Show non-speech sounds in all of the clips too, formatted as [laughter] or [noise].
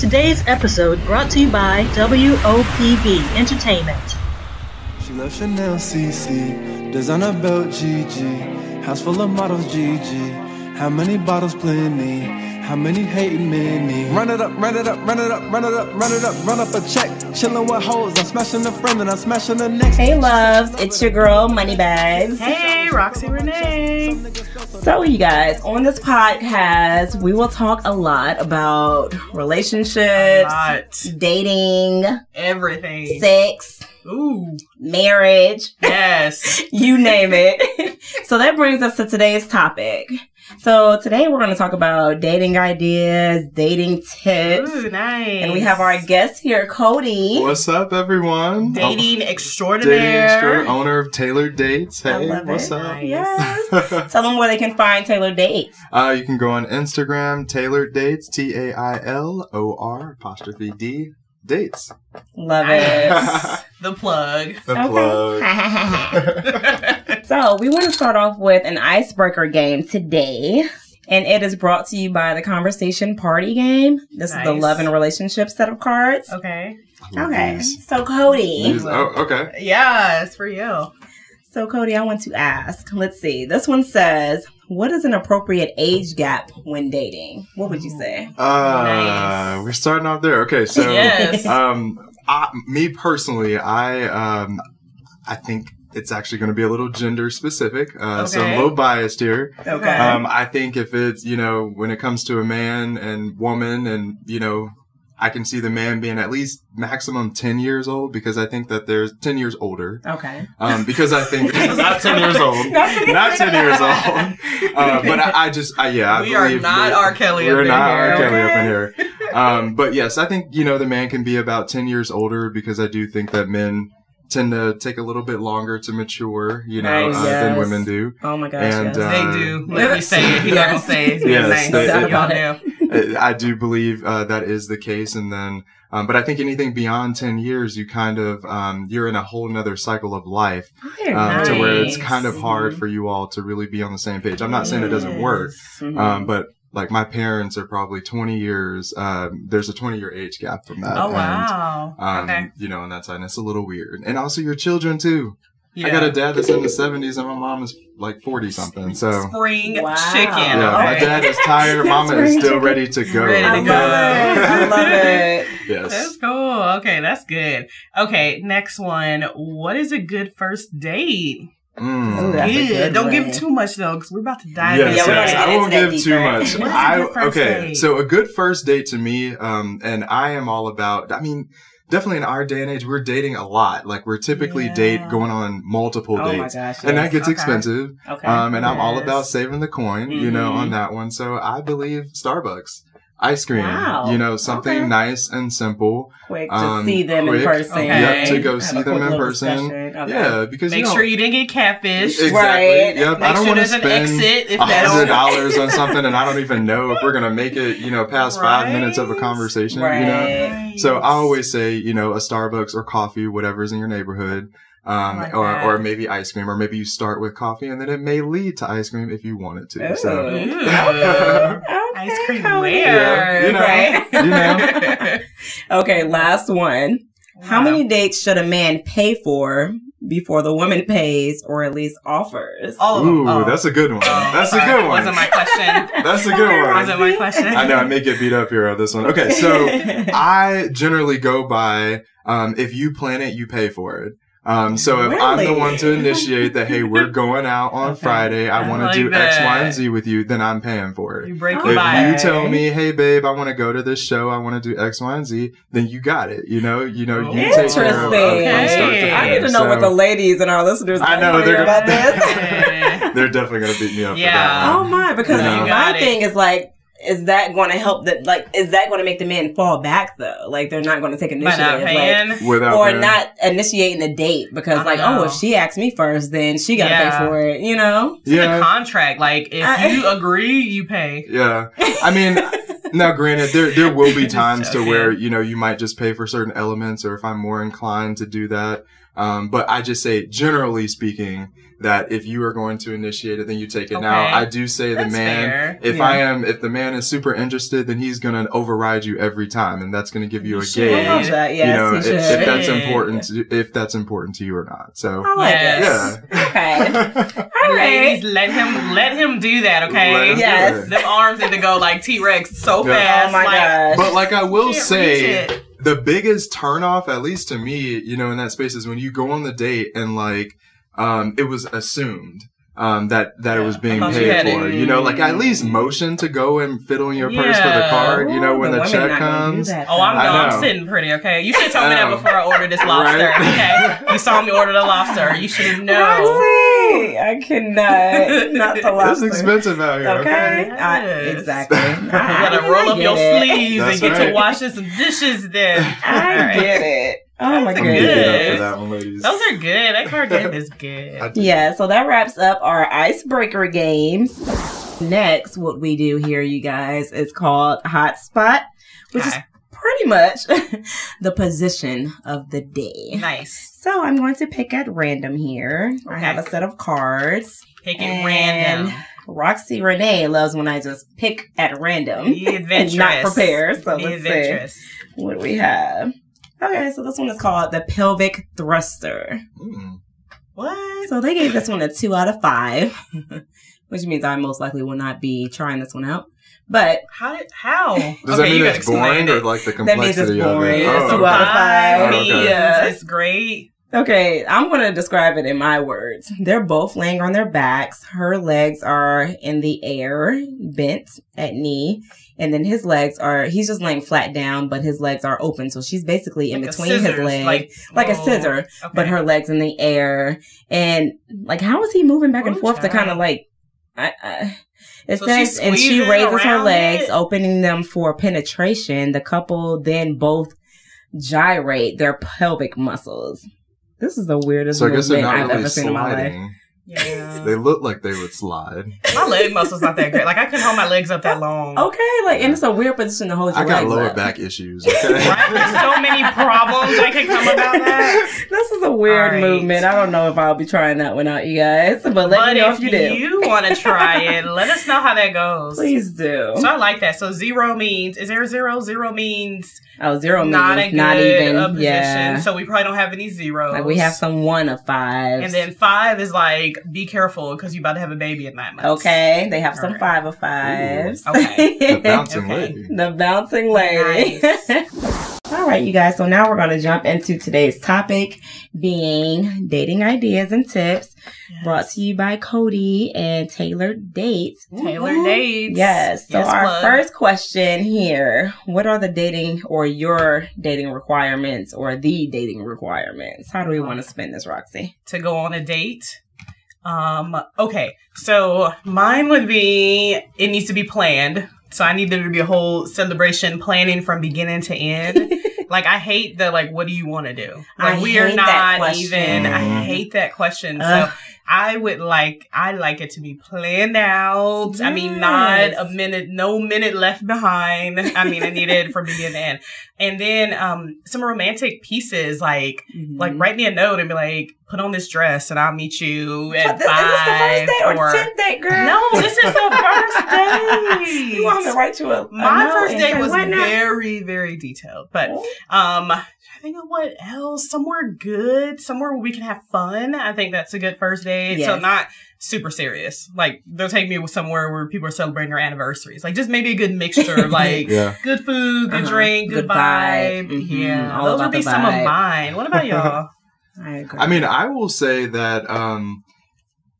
Today's episode brought to you by WOPV Entertainment. She love Chanel CC, designer belt GG, house full of models GG. How many bottles plenty? How many hating many? Run it up, run it up, run it up, run it up, run it up, run up a check. Chillin' with hoes, I'm smashing the friend and I'm smashing the next. Hey loves, it's your girl Moneybags. Hey, Roxy Renee. So you guys, on this podcast, we will talk a lot about relationships, Lot. dating, Everything. sex, Ooh. marriage, Yes. [laughs] you name it. [laughs] so that brings us to today's topic. So today we're going to talk about dating ideas, dating tips. Ooh, nice. And we have our guest here, Codee. What's up, everyone? dating Oh, dating extraordinaire. extraordinaire, owner of Tailored Dates. I Hey, love what's it. up? Yes. [laughs] Tell them where they can find Tailored Dates. uh, you can go on Instagram, Tailored Dates, T A I L O R apostrophe D dates. Love it. [laughs] The plug. The plug. [laughs] so we want to start off with an icebreaker game today. And it is brought to you by the Conversation Party Game. This is the Nice. love and relationship set of cards. Okay. Okay. These- So Codee. these- oh, okay. Yeah, it's for you. So Codee, I want to ask. Let's see. This one says, "What is an appropriate age gap when dating?" What would you say? Uh, Nice. we're starting off there. Okay, so Yes. um, I, me personally, I um, I think it's actually going to be a little gender specific. Uh, So I'm a little biased here. Okay. Um, I think if it's, you know, when it comes to a man and woman and, you know, I can see the man being at least maximum 10 years old because I think that there's 10 years older. okay. Um, because I think [laughs] not 10 [laughs] years old, not 10 years old. Uh, [laughs] but I, I just, I, yeah, I we are not R. Kelly We're up in not here. R. Kelly okay? up in here. Um, but yes, I think, you know, the man can be about 10 years older because I do think that men tend to take a little bit longer to mature, you know, Nice. uh, than women do. Oh my gosh. And, yes. uh, They do. Let me say it. You're not gonna say it. Yes, Nice. they- Y'all about do. Uh, I do believe uh, that is the case, and then, um, but I think anything beyond ten years, you kind of um, you're in a whole nother cycle of life, Very um, to where it's kind of hard for you all to really be on the same page. I'm not saying it doesn't work, Mhm. um, but like my parents are probably 20 years. Um, there's a 20 year age gap from that. Oh and, wow. um, okay. You know, on that side, and it's a little weird. And also your children too. Yeah. I got a dad that's in the 70s, and my mom is like 40 something. So. spring Wow. chicken. Yeah, my dad is tired. Mama is still chicken. ready to go. Ready to go. I [laughs] love it. Yes. That's cool. Okay, that's good. Okay, next one. What is a good first date? Mm. Ooh, that's a Good. good Don't one. give too much though, because we're about to dive Yes, Yeah, we're into gonna yes. it. I won't into that give too deeper. much. What is a I good first okay. date? So a good first date to me, um, and I am all about. I mean, definitely in our day and age, we're dating a lot. Like we're typically Yeah. date going on multiple Oh my dates, gosh. and that gets Okay. expensive. okay. Um, and I'm all about saving the coin, you know, on that one. So I believe Starbucks. Ice cream, Wow. you know, something Okay. nice and simple. quick to um, see them in person. Okay. Yep, to go Have see them in person. Okay. Yeah, because Make you know, sure you didn't get catfish. Exactly. Right. Yep. Make I don't sure want to there's an spend exit if a that hundred [laughs] don't- dollars on something, and I don't even know if we're gonna make it. You know, past five minutes of a conversation. Right. You know. So I always say, you know, a Starbucks or coffee, whatever's in your neighborhood, um, like or that. or maybe ice cream, or maybe you start with coffee, and then it may lead to ice cream if you want it to. So. Ooh. [laughs] Ooh. Okay, Ice cream Codee. where? Yeah, you know. Right. You know. [laughs] Okay, last one. How many dates should a man pay for before the woman pays or at least offers? All of them. Ooh, Oh. that's a good one. Oh, That's a good one. Wasn't my question. [laughs] That's a good one. Wasn't my question. I know I may get beat up here on this one. Okay, so [laughs] I generally go by um, if you plan it, you pay for it. Um, so if I'm the one to initiate that, hey, we're going out on [laughs] Okay. Friday, I I want like to do X, Y, and Z with you, then I'm paying for it. You break If the If vibe. you tell me, hey, babe, I want to go to this show, I want to do X, Y, and Z, then you got it. You know, you know, you take Interesting. care of, of from start to I need to finish. know what the ladies and our listeners I know, think they're about gonna- this. [laughs] they're definitely gonna beat me up Yeah. for that. oh One. my, because You know. my it. thing is like, is that going to help that? Like, is that going to make the men fall back though? Like, they're not going to take By initiative, not like. Without or paying. not initiating the date because, I like, know. oh, uh-huh. if she asks me first, then she got to Yeah. pay for it. You know? It's in Yeah. contract. Like, if I- you agree, you pay. [laughs] Yeah. I mean, now granted, there there will be [laughs] times to where you know you might just pay for certain elements, or if I'm more inclined to do that, Um, but I just say, generally speaking, that if you are going to initiate it, then you take it. Now, I do say the man, fair. if Yeah. I am, if the man is super interested, then he's going to override you every time, and that's going to give you You a should. gauge. That. Yes, you know, you if, if that's important, to, if that's important to you or not. So, I like Yes. yeah. Okay. [laughs] All Ladies, let him let him do that, okay? Let Yes. it. Them arms need to go like T Rex so Yeah. fast. Oh my like, gosh. But like I will can't reach say, it. The biggest turnoff, at least to me, you know, in that space is when you go on the date and like, um, it was assumed. Um, that, that it was being I thought you paid for, it. you know, like at least motion to go and fiddle in your purse for the card, you know, when Ooh, the, check not gonna do comes. that, Oh, I'm, no, I'm sitting pretty, okay? You should have told me that before I ordered this lobster, [laughs] Right. okay? You saw me order the lobster. You should have known. Roxy, I cannot. [laughs] Not the It's expensive out here. Okay. I, Yes. exactly. I, [laughs] You gotta I roll up your it. sleeves That's and get to washing some dishes then. I get it. Oh my That's I'm good. gonna give it up goodness. that one. Those are good. That card game is good. Yeah, so that wraps up our icebreaker games. Next, what we do here, you guys, is called Hotspot, which is pretty much [laughs] the position of the day. Nice. So I'm going to pick at random here. I have a set of cards. Pick And random. Roxy Renee loves when I just pick at random Be [laughs] and adventurous. not prepare. So Be let's see. What do we have? Okay, so this one is called the pelvic thruster. Mm. What? So they gave this one a two out of five, [laughs] which means I most likely will not be trying this one out. But How did how? Does okay, that mean you gotta it's boring explain or it. like the That means it's complexity of boring. it? It's Oh, two out of okay. five. Oh, means okay. Yeah. it's great. okay, I'm going to describe it in my words. They're both laying on their backs. Her legs are in the air, bent at knee, and then his legs are, he's just laying flat down, but his legs are open. So she's basically in Like a between his scissors, legs. like like a oh, scissor, okay. but her legs in the air. And like, how is he moving back and Oh, forth to kind of like, I, I, it So says, she's and she raises her legs, it? opening them for penetration. The couple then both gyrate their pelvic muscles. This is the weirdest So I guess movement I've really ever seen in my life. Sliding. Yeah. They look like they would slide. my leg muscles not that great. Like I couldn't hold my legs up that long. Okay, like, and it's a weird position to hold your I got legs lower up. back issues. [laughs] Okay? Right? There's so many problems that can come about that. This is a weird All right. movement. I don't know if I'll be trying that one out, you guys. But let but me know if, if you do. you want to try it, let us know how that goes. Please do. So I like that. So zero means is there a zero? Zero means Oh, zero not a good not even. uh, position. yeah. So we probably don't have any zeros. Like we have some one of five. And then five is like be careful because you about to have a baby in nine months. okay, they have some Alright. five of fives. Ooh, okay. [laughs] The bouncing Okay. lady. the bouncing lady. [laughs] All right, you guys. So now we're going to jump into today's topic, being dating ideas and tips, brought to you by Codee and Tailored Dates. Taylor Woo-hoo. dates. Yes. So Yes, our plug. first question here: What are the dating or your dating requirements or the dating requirements? How do we want to spend this, Roxy? to go on a date. Um, okay, so mine would be it needs to be planned. So I need there to be a whole celebration planning from beginning to end. [laughs] like I hate the like, what do you want to do? Like I we are not even. I hate that question. So I would like I like it to be planned out. I mean, not a minute, no minute left behind. I mean, I need it from beginning to end. And then um some romantic pieces like like Mm-hmm. write me a note and be like, put on this dress and I'll meet you at Is this the first date or, or- tenth date, girl? no, this is the first [laughs] date. you want me to write you a My first date was very, very detailed. But um I think of what else? Somewhere good, somewhere where we can have fun. I think that's a good first date. So not super serious. Like they'll take me somewhere where people are celebrating their anniversaries. Like just maybe a good mixture of [laughs] like Yeah. good food, good Uh-huh. drink, good, Good vibe. vibe. Mhm. Yeah. All Those would be the some of mine. What about y'all? [laughs] I agree. I mean, I will say that um,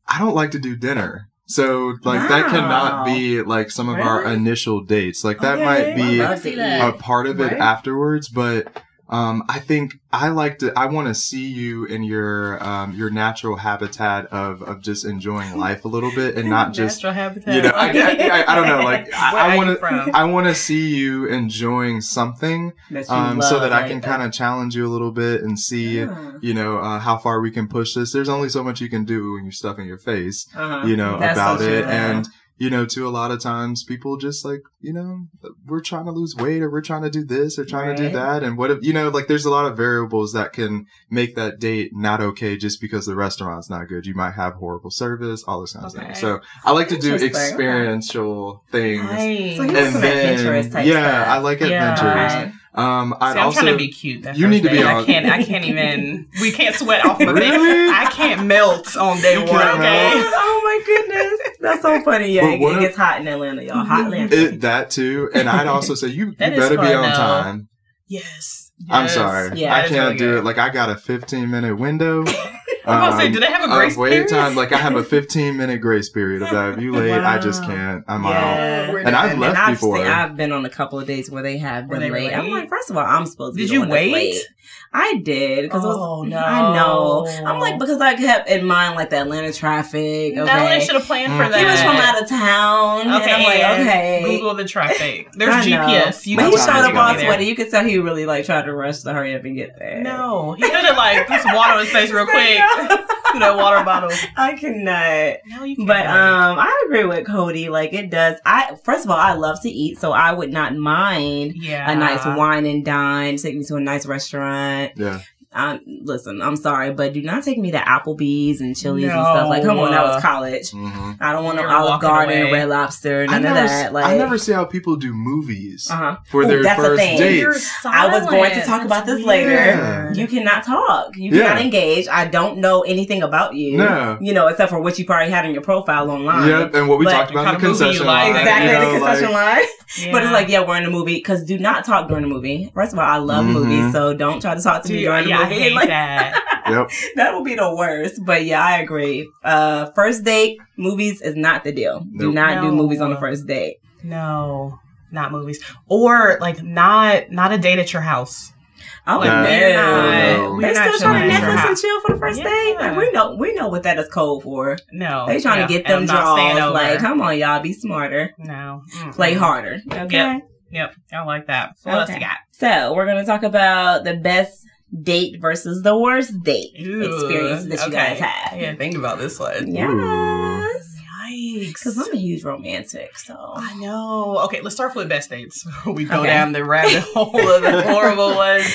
I don't like to do dinner. So, like, that cannot be, like, some of our initial dates. Like, that Okay. might be I love to that. a part of it Right? afterwards, but um, I think I like to. I want to see you in your um, your natural habitat of of just enjoying life a little bit and not just Natural habitat. you know. I, I, I, I don't know. Like I, are I you want to. I want to see you enjoying something, That you um, so love that I can kind of challenge you a little bit and see, Yeah. you know, uh, how far we can push this. There's only so much you can do when you're stuffing your face, Uh-huh. you know, That's so about true, it. though. And you know, to a lot of times people just like, you know, we're trying to lose weight or we're trying to do this or trying to do that. And what if, you know, like there's a lot of variables that can make that date not okay just because the restaurant's not good. You might have horrible service, all this kind of Okay. stuff. So I like to do experiential things. Nice. So you- And some then, adventurous type yeah, stuff. I like Yeah. adventures. Right. Um, I'd See, I'm also, trying to be cute. That You need to be on- I can't. I [laughs] can't even. We can't sweat off my thing. Really? I can't melt on day You one. Okay. [laughs] oh my goodness. That's so funny. Yeah, But it, it gets hot in Atlanta, y'all. Hot Atlanta. it, that too. And I'd also say you, [laughs] you That is better be on though. time. Yes. I'm sorry. Yeah, I can't really do good. it. Like I got a 15 minute window. I'm gonna say, um, do they have a of grace wait period? time. Like I have a 15 minute grace period of that. If you [laughs] late, I just can't. I'm out. Yeah. We're And I've done. left I've before. Seen, I've been on a couple of dates where they have been they late. I'm like, first of all, I'm supposed to. Did be you the one that's wait? late. I did because Oh, no. [laughs] I know. I'm like because I kept in mind like the Atlanta traffic. Okay, No, they should have planned for Mm. that. he was from out of town. and Okay, I'm like, okay. Google the traffic. [laughs] There's I. GPS. You but know he what showed time up you gotta all sweaty. You could tell he really like tried to rush to hurry up and get there. No, he could have like put some water on his face real quick. Through [laughs] that water bottle. I cannot. No, you can't. But um, I agree with Codee. Like it does. I first of all, I love to eat, so I would not mind yeah, a nice wine and dine. Take me to a nice restaurant. Yeah. Um, listen, I'm sorry, but do not take me to Applebee's and Chili's and stuff. Like, come on, that was No. college. hmm I don't want no Olive Garden, away. Red Lobster, I none of never, that. Like, I never see how people do movies uh huh. for Ooh, their that's first thing. dates. I was going to talk about this later. weird. You cannot talk. You Yeah. cannot engage. I don't know anything about you. No. You know, except for what you probably had in your profile online. Yep, and what we But- talked about in the What kind of movie you concession like. line. Exactly, you the concession like- line. [laughs] But it's like, yeah, we're in a movie because do not talk during the movie. First of all, I love Mhm. movies, so don't try to talk to me during the yeah, I hate Like, that. [laughs] Yep. that would be the worst. But yeah, I agree. Uh, first date movies is not the deal. Do Nope. not do movies on the first date. No, not movies, or like not not a date at your house. Oh Like, Nah. no, we're not. No. We're They not still trying to chilling Netflix and chill for the first date. Yeah. Like we know, we know what that is code for. No, They trying yeah, to get them I'm not staying draws. Like, come on, y'all, be smarter, no, Mm-mm. play harder. Okay. Yep. Yep, I like that. So what else Okay. you got? So we're gonna talk about the best date versus the worst date experience that you okay. guys have. Yeah, think about this one. Yes. Yikes. Because I'm a huge romantic, so I know. Okay, let's start with best dates. [laughs] we go Okay. down the rabbit [laughs] hole of the horrible ones.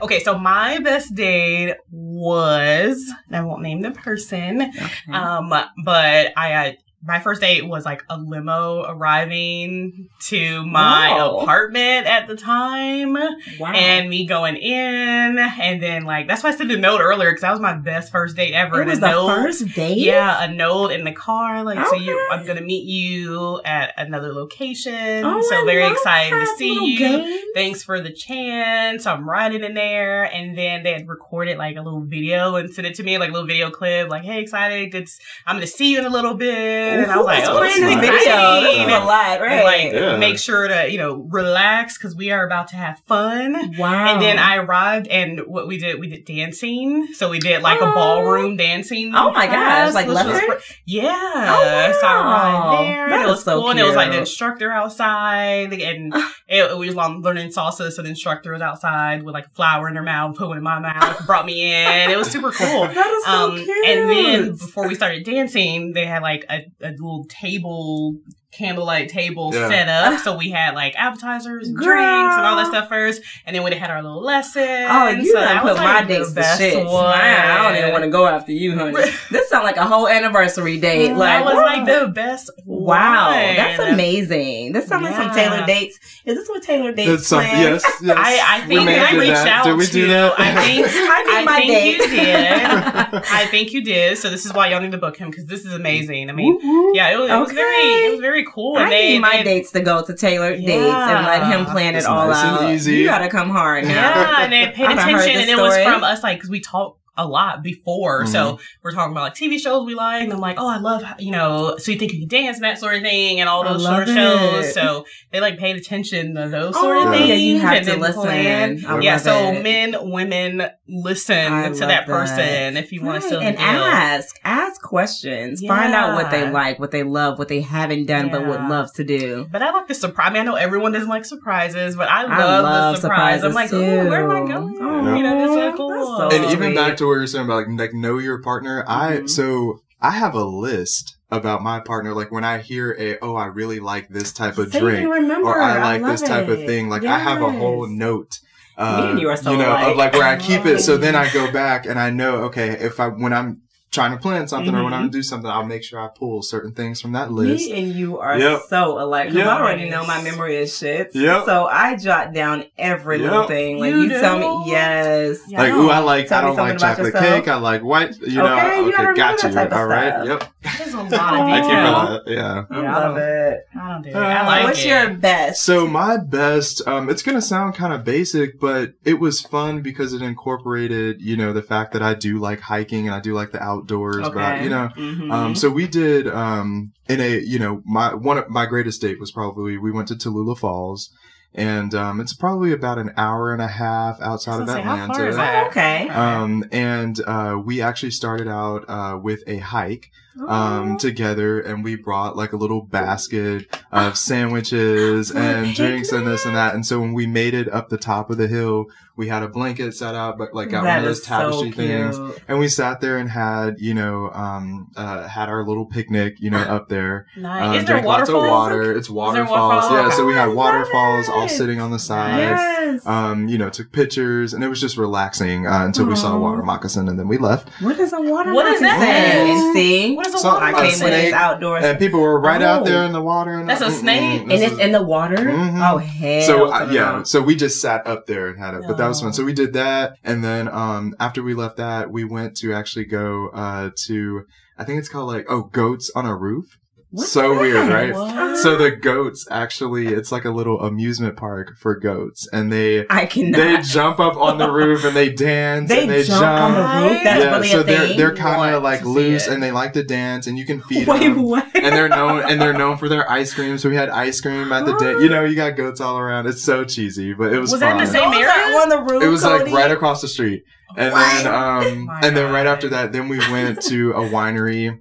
Okay, so my best date was I won't name the person. okay. Um, but I, I my first date was like a limo arriving to my Wow. apartment at the time. wow. And me going in, and then like that's why I sent a note earlier because that was my best first date ever. it and was the note, first date. yeah, a note in the car, like so you I'm gonna meet you at another location. Oh, so I very excited to see you. Thanks for the chance. I'm riding in there, and then they had recorded like a little video and sent it to me, like a little video clip, like, "Hey, excited, good. I'm gonna see you in a little bit." And I was like, Who's "Oh, this playing is this video. exciting." This is a lot, And, right? like Yeah. make sure to you know relax because we are about to have fun. wow. And then I arrived, and what we did, we did dancing. So we did like a Oh. ballroom dancing. Oh my gosh, class, like which was Leffert? Yeah. Oh, So I arrived there. That and it is was so cool. And it was like the instructor outside, and [sighs] it, it was while learning salsa. So the instructor was outside with like a flower in her mouth, put one in my mouth, brought me in. It was super cool. [laughs] that is so Um, cute. and then before we started dancing, they had like a, a little table, candlelight table Yeah. set up. Ah. So we had like appetizers and Girl. drinks and all that stuff first. And then we had our little lesson. Oh, you so done put was, my like, the dates to shit. one. I don't even want to go after you, honey. [laughs] this sounds like a whole anniversary date. Mm, like that was what? like the best. Wow, one. that's amazing. This sounds like some Tailored dates. Is this what Tailored dates? It's some, yes, [laughs] yes. I, I think I reached that. out Did we to. do that? I think [laughs] I need I my think date. you did. I think you did. So this is why y'all need to book him because this is amazing. I mean, yeah, it was, it was Okay. very, it was very cool. I And they, need my they- dates to go to Tailored dates and let him Yeah. plan it It's all nice and out. easy. You gotta come hard now. Yeah, and they [laughs] paid I done heard attention, this and it was from us, like, because we talk a lot before. So mm-hmm. we're talking about like TV shows we like, and I'm like, oh, I love, you know, so you think you can dance and that sort of thing, and all those sort of shows. So they like paid attention to those Oh, sort of things. yeah, you have and to then listen. plan. Yeah, so it. men, women, listen I to love that that. person if you want to Right, seal and deal. ask, ask questions, find out what they like, what they love, what they haven't done but would love to do. But I like the surprise. I mean, I know everyone doesn't like surprises, but I love, I love the surprise. I'm surprises like, ooh, where am I going? Oh, you know, that's so that's cool. so and sweet. even back to what you were saying about like, like know your partner. I Mhm. so I have a list about my partner. Like when I hear a, oh, I really like this type of So drink, or I like this love type of thing. Like I have a whole note. Me Uh, and you are so you know, of like where I keep it. So then I [laughs] go back and I know, okay, if I, when I'm trying to plan something or when I'm do something, I'll make sure I pull certain things from that list. Me and you are Yep. so alike. 'cause Yep. I already know my memory is shit. Yep. So I jot down every little thing. Like You you, tell me, yes. Yeah. Like, ooh, I like, Tell I don't like chocolate yourself. cake. I like white, you know, Okay, you okay, gotta remember you. that type of All right. stuff. Yep. There's a [laughs] lot of I keep detail. a. Yeah. I Yeah, I love it. I don't do it. Uh, I like What's it. your best? So my best, um, it's gonna sound kind of basic, but it was fun because it incorporated, you know, the fact that I do like hiking and I do like the outdoors, but you know, Mhm. um, so we did, um, in a, you know, my, one of my greatest date was probably, we went to Tallulah Falls and, um, it's probably about an hour and a half outside of say, Atlanta. that? Oh, okay. Um, and, uh, we actually started out, uh, with a hike, um, together and we brought like a little basket of [laughs] sandwiches and drinks and this and that. And so when we made it up the top of the hill, we had a blanket set up, but like got That one of those is tapestry so things. And we sat there and had, you know, um, uh, had our little picnic, you know, up there. [laughs] Nice. Um, Is there drank lots of waterfalls? water. It's waterfalls. waterfalls? Yeah. So we Oh, had waterfalls all sitting on the sides. Yes. Um, you know, took pictures and it was just relaxing, uh, until we saw a water moccasin and then we left. what is a water What is moccasin? that? And see, What is a So, water I a came moccasin? with snake. this outdoors. And people were right out Oh. there in the water. And That's a snake? and it's is- in the water. Mhm. Oh hell! so to uh, yeah, so we just sat up there and had it, but that was fun. So we did that, and then um after we left that, we went to actually go uh to I think it's called like oh goats on a roof. What's so that? weird, right? What? So the goats actually, it's like a little amusement park for goats, and they I cannot. they jump up on the roof and they dance They and they jump, on the roof. That's yeah, really so a they're thing. they're kind Want of like loose it. and they like to dance, and you can feed Wait, them. what? And they're known and they're known for their ice cream. So we had ice cream at the day. You know, you got goats all around. It's so cheesy, but it was, Was that fun. in the same area? are on the roof. it was like right across the street. And What? then um My and then right after that, then we went to a winery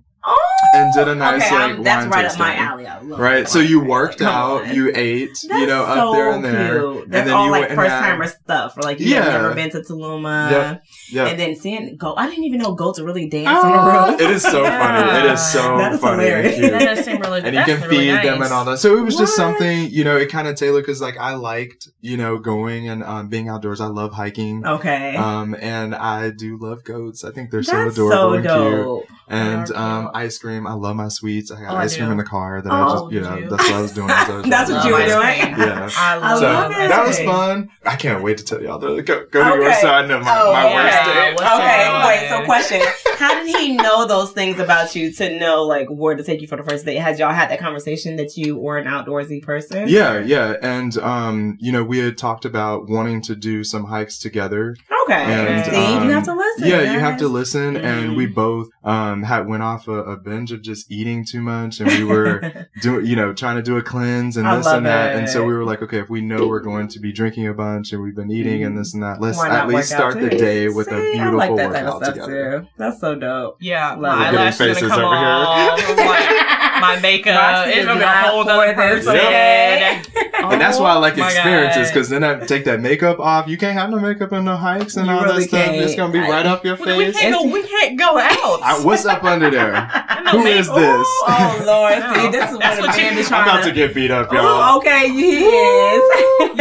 and did a nice okay, like I'm- that's wine right up my alley. I love Right, so you worked Come out, on. you ate, you know, up so there and there, Cute. and That's then all you like went first timer stuff. Or Like you Yeah. have never been to Tallulah, Yep. Yeah, and then seeing goat. I didn't even know goats really dance Ah, on the roof. it is so funny. It is so That is funny. hilarious. And. That does seem really and you that's can really feed nice. them and all that. So it was just something, you know, it kind of tailored because like I liked, you know, going and um, being outdoors. I love hiking. Okay, Um, and I do love goats. I think they're so adorable so and cute. And um, ice cream. I love my sweets. I got Oh, I ice cream in the car that I Oh, just, you know, you? that's what I was doing. I was [laughs] That's what you were doing? [laughs] Yeah. I [laughs] I love So it. that was fun. I can't wait to tell y'all. Go go to your side of my, Oh, my yeah. worst day. Okay, going wait. So, on? question: How did he know those things about you to know like where to take you for the first date? Had y'all had that conversation that you were an outdoorsy person? Yeah, yeah, and um, you know, we had talked about wanting to do some hikes together. Okay. And, See, um, you have to listen. Yeah, you have to guys. listen, and we Mhm. both um had went off a, a binge of just eating too much, and we were [laughs] doing, you know, trying to do a cleanse and I this and that, and so we were like, okay, if we know we're going to be drinking a bunch and we've been eating and this and that, let's at least start the day with a See, beautiful I like that type of workout stuff together. too. That's so dope. Yeah, Love my eyelashes faces gonna come over here. off. like, [laughs] my makeup. It's is gonna be a whole other this person. today. And that's why I oh like Oh experiences, because then I take that makeup off. You can't have no makeup in the hikes and You all really that stuff. can't. It's gonna be I- right up your Well, we face. can't go. We can't go out. I, what's up under there? [laughs] No [laughs] Who makeup. is this? Oh Lord, see, this is That's what what a man you- I'm trying about to get beat up, y'all. okay, he is.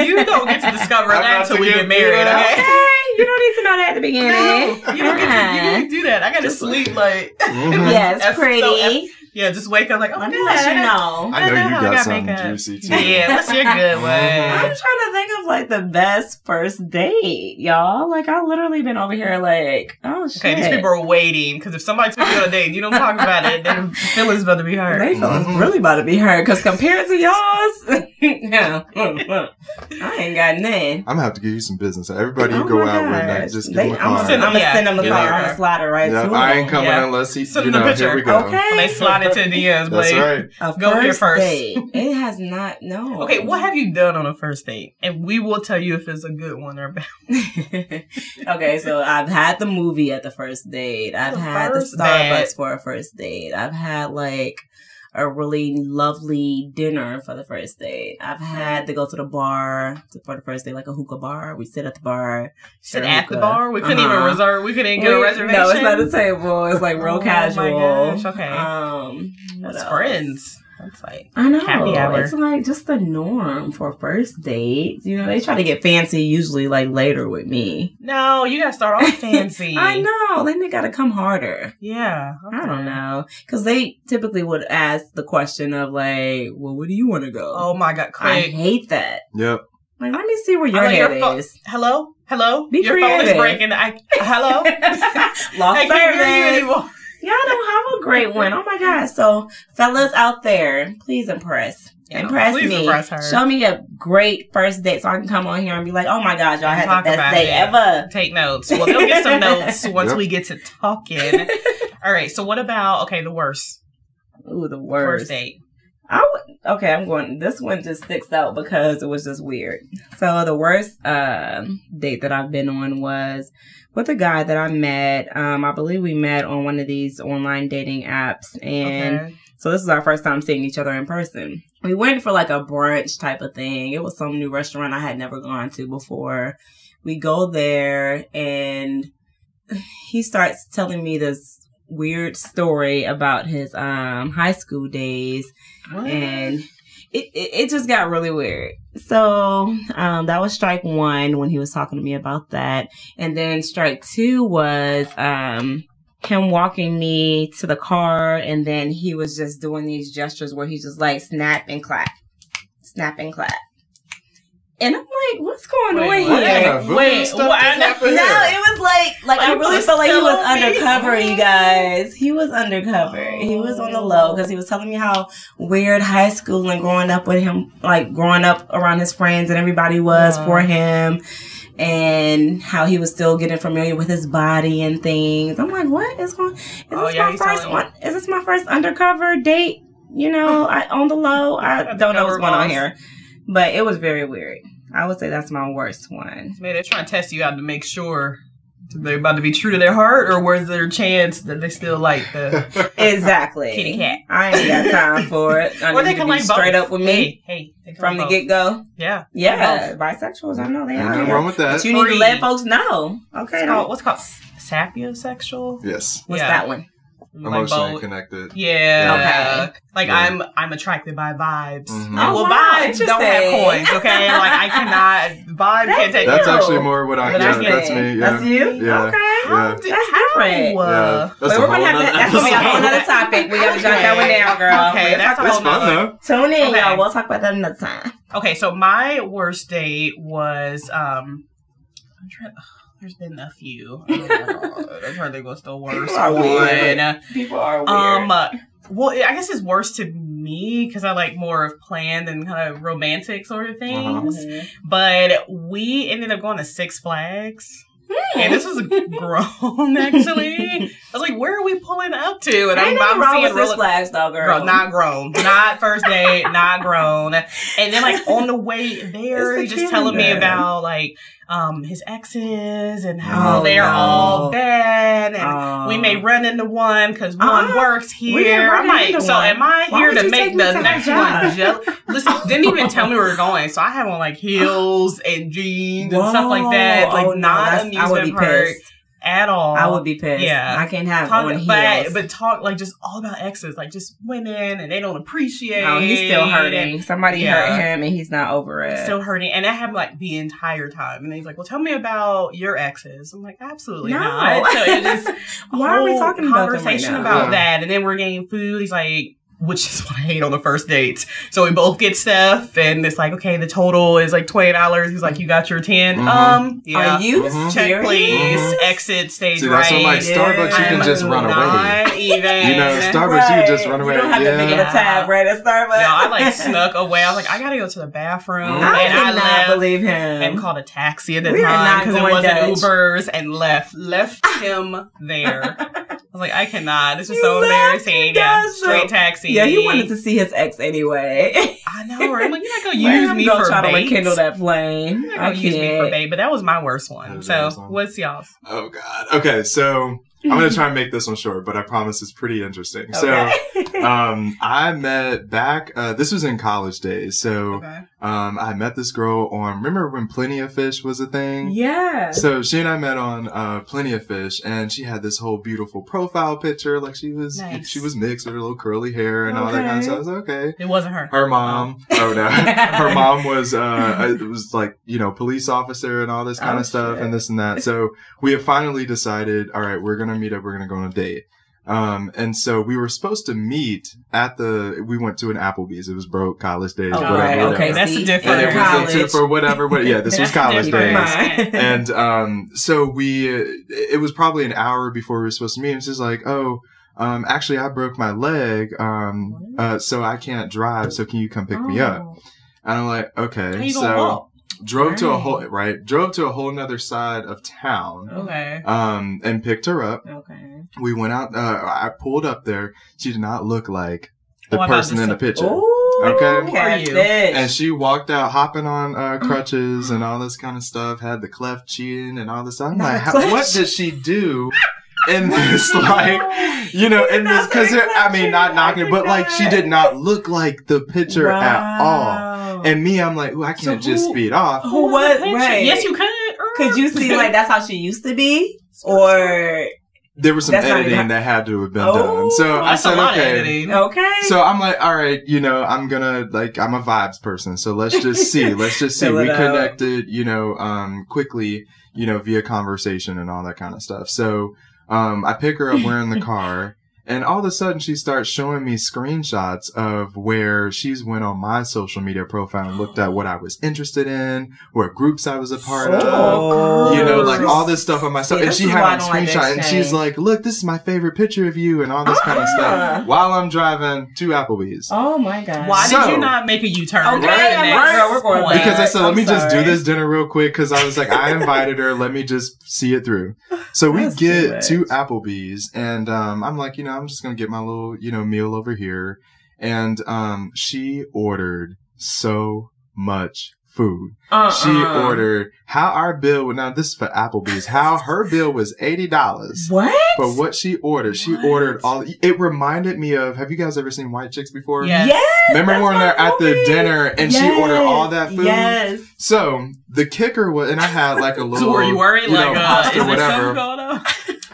You don't get to discover I'm that until we get get married. beat. Okay. okay, you don't need to know that at the beginning. [laughs] No, you don't get to, you can't do that. I gotta sleep like Mhm. [laughs] Yes, That's so pretty. Yeah. Just wake up like oh Let me God, let you I got- know. I know I you know, I got got something makeup. juicy too. Yeah, what's your good [laughs] one? I'm trying to think of like the best first date, y'all. Like I literally been over here like, oh shit. Okay, these people are waiting because if somebody took you on a date and you don't talk about it, then feelings about to be hurt. They feelings Mhm. really about to be hurt because compared to y'all's, yeah, [laughs] [laughs] I ain't got none. I'm gonna have to give you some business. Everybody you Oh go my out with, gosh. like, just give They- them a I'm gonna I'm gonna Yeah, send them the give flyer. them I'm a gonna slide it right Yep, to I ain't coming Yeah. unless he, Send you them the know, here we go. Okay. When they slide it to the DMs, That's right. A Go here first first. date. It has not no. Okay, what have you done on a first date? And we will tell you if it's a good one or bad. [laughs] okay, so I've had the movie at the first date. I've The had the Starbucks date. for a first date. I've had like a really lovely dinner for the first date. I've had to go to the bar for the first date, like a hookah bar. We sit at the bar. Sit at the bar. We couldn't Uh-huh. even reserve. We couldn't get a reservation. No, it's not a table. It's like real Oh casual. okay. Um, That's friends. That's like I know. Happy hour. It's like just the norm for first dates. You know, they try to get fancy usually like later with me. no. You gotta start off fancy. [laughs] I know. Then they got to come harder. Yeah. I don't know. Because they typically would ask the question of like, well, where do you want to go? Oh my god, I hate that. Yep. Like, let me see where your I know your head phone- is. Hello? Hello? Be your phone is breaking. I hello? [laughs] Lost I can't hear you anymore. Y'all don't have a great one. Oh my god. So, fellas out there, please impress. Yeah, impress please me. impress her. Show me a great first date so I can come on here and be like, oh my god, y'all had Talk the best day it. ever. Take notes. Well, they'll get some notes [laughs] once Yep. we get to talking. [laughs] All right. So what about okay, the worst Ooh, the first worst. date? I would, okay, I'm going. This one just sticks out because it was just weird. So the worst um date that I've been on was with a guy that I met. Um, I believe we met on one of these online dating apps, and okay. so this is our first time seeing each other in person. We went for like a brunch type of thing. It was some new restaurant I had never gone to before. We go there and [sighs] he starts telling me this weird story about his um high school days What? and it, it, it just got really weird. So um, that was strike one when he was talking to me about that, and then strike two was um, him walking me to the car, and then he was just doing these gestures where he just like snap and clap, snap and clap, and I'm like, what's going Wait, on here? kind of voodoo wait, stuff what? No, it was like like I really felt like he was me? undercover, you guys. He was undercover. He was on the low because he was telling me how weird high school and growing up with him, like growing up around his friends and everybody was for him, and how he was still getting familiar with his body and things. I'm like, what is going? Is this Oh, yeah, my he's first telling one? Is this my first undercover date? You know, [laughs] I, on the low. I don't know what's going on here, but it was very weird. I would say that's my worst one. Man, they're trying to test you out to make sure they're about to be true to their heart, or was there a chance that they still like the [laughs] Exactly. kitty cat? I ain't got time for it. I or need they to can be like straight both. up with me Hey, hey they from the get go. both. Yeah, Yeah, bisexuals. I know they Ain't out nothing wrong with that. But you need to let folks know. Okay, What's called, what's it called sapiosexual? yes. what's Yeah. that one? Like Emotionally both. connected. Yeah. Okay. Like Yeah. I'm I'm attracted by vibes. Mhm. And Oh, well wow, vibes don't have interesting. coins, okay? [laughs] Like I cannot vibe That's can't take That's Ew. actually more what I. But Yeah, I get that's me. Yeah. That's you? Yeah. Okay. Yeah. That's different. Yeah. That's Wait, a we're whole gonna have to, that's gonna be a whole episode. nother topic. We [laughs] gotta jot that one down, girl. Okay, We'll that's talk a It's whole about- fun though. Tune in, Okay. y'all. We'll talk about that another time. Okay, so my worst date was um I'm trying there's been a few. Oh. I'm trying to think what's the worst People are weird. People are weird. Um, uh, well, I guess it's worse to me because I like more of planned and kind of romantic sort of things. Mhm. But we ended up going to Six Flags. Hmm. And this was [laughs] grown, actually. I was like, where are we pulling up to? And Ain't I'm, nothing I'm wrong seeing with Six roller- Flags, though, girl. Girl, not grown. Not first date, not grown. And then like on the way [laughs] there, It's the just telling me about like um his exes and how Oh, they're no. all bad and Oh. we may run into one because one Uh-uh. works here. I'm like, so one. am I Why here to make the to next one jealous? Listen, didn't even tell me we were going, so I have on like [gasps] heels and jeans and stuff like that. Whoa. Like Oh, no, not that's- amusement I would be park pissed. At all. I would be pissed. Yeah. I can't have Talk, on but but talk like just all about exes, like just women, and they don't appreciate. oh, he's still hurting. and Somebody Yeah. hurt him, and he's not over it. Still hurting, and I have like the entire time. And he's like, "Well, tell me about your exes." I'm like, "Absolutely No. not." So it just [laughs] Why are we talking about right conversation now? about Yeah. that? And then we're getting food. He's like, which is what I hate on the first dates. So we both get stuff, and it's like, okay, the total is like twenty dollars. He's like, you got your 10 Mhm. Um, yeah. Are you Mhm. Check, serious? please. Mhm. Exit stage See, right. that's what like Starbucks, you can I'm just run away. Even. You know, Starbucks, you can just run away. You don't have yeah. to pick up a tab right at Starbucks. Yo, I like [laughs] snuck away. I was like, I gotta go to the bathroom, Mhm. I and I cannot left believe him. and called a taxi at the We time because it wasn't Dutch. Ubers, and left left [laughs] him there. [laughs] I was like, I cannot. This is You so embarrassing. Yeah, straight taxi. yeah, he wanted to see his ex anyway. [laughs] I know. Right? I'm like, you're not gonna [laughs] Let use him me go for try to bait. rekindle that flame. You're not I gonna use me for can't. bait, but that was my worst one. So, awesome. what's y'all's? Oh God. Okay, so I'm gonna [laughs] try and make this one short, but I promise it's pretty interesting. Okay. So, [laughs] [laughs] um, I met back. Uh, this was in college days. So, Okay. um, I met this girl on. Remember when Plenty of Fish was a thing? yeah. So she and I met on uh, Plenty of Fish, and she had this whole beautiful profile picture, like she was Nice. she was mixed with her little curly hair and all that kind of stuff. I was like, okay. It wasn't her. Her mom, oh no, her mom was uh, it was like you know police officer and all this kind Oh, of stuff shit. and this and that. So we have finally decided, all right, we're gonna meet up, we're gonna go on a date. Um, and so we were supposed to meet at the. We went to an Applebee's. It was broke college days, Oh, whatever. right. whatever. Okay. That's see, a different- And in it was into- for whatever, but yeah, this was That's [laughs] college days. And um, so we, it was probably an hour before we were supposed to meet. And she's like, "Oh, um, actually, I broke my leg, um, uh, so I can't drive. So can you come pick me up?" Oh. And I'm like, "Okay." How you so gonna walk? drove to a whole right, drove to a whole nother side of town, Okay. um, and picked her up. Okay. We went out. Uh, I pulled up there. She did not look like the Oh, person in the picture. Ooh, Okay. Who are you? And she walked out hopping on uh, [laughs] crutches and all this kind of stuff, had the cleft chin and all this stuff. I'm Not like, how, what chin. [laughs] did she do in this, like, you know, in this, because, I mean, not knocking, but like, she did not look like the picture at all. Wow. And me, I'm like, ooh, I can't just who- speed off. Who was right? Yes, you could. Could you see like that's how she used to be, or There was some That's editing that had to have been Oh, done. So I said, okay. editing. okay? So I'm like, all right, you know, I'm gonna like, I'm a vibes person, so let's just [laughs] see, let's just see. We it out. connected, you know, um, quickly, you know, via conversation and all that kind of stuff. So, um, I pick her up, we're in the [laughs] car, and all of a sudden she starts showing me screenshots of where she's went on my social media profile and looked at what I was interested in, what groups I was a part of. Oh, You know, like all this stuff on myself. See, and she had why I a don't like screenshot and she's like, look, this is my favorite picture of you and all this kind of Ah. stuff while I'm driving to Applebee's. Oh my god! Why So- did you not make a U-turn? Okay, Right, I'm girl, we're going point? because I said, let I'm me just do this dinner real quick because I was like, I invited her. Let me just see it through. So we That's get to Applebee's and um, I'm like, you know, I'm just going to get my little, you know, meal over here. And um, she ordered so much food. Uh-uh. She ordered how our bill, now this is for Applebee's, how her bill was $80. what? For what she ordered, she What? ordered all. It reminded me of. Have you guys ever seen White Chicks before? Yeah. Yes. Remember when they're at the dinner and she ordered all that food? Yes. So the kicker was, and I had like a [laughs] little. So were you worried? you like, know, uh, pasta, whatever.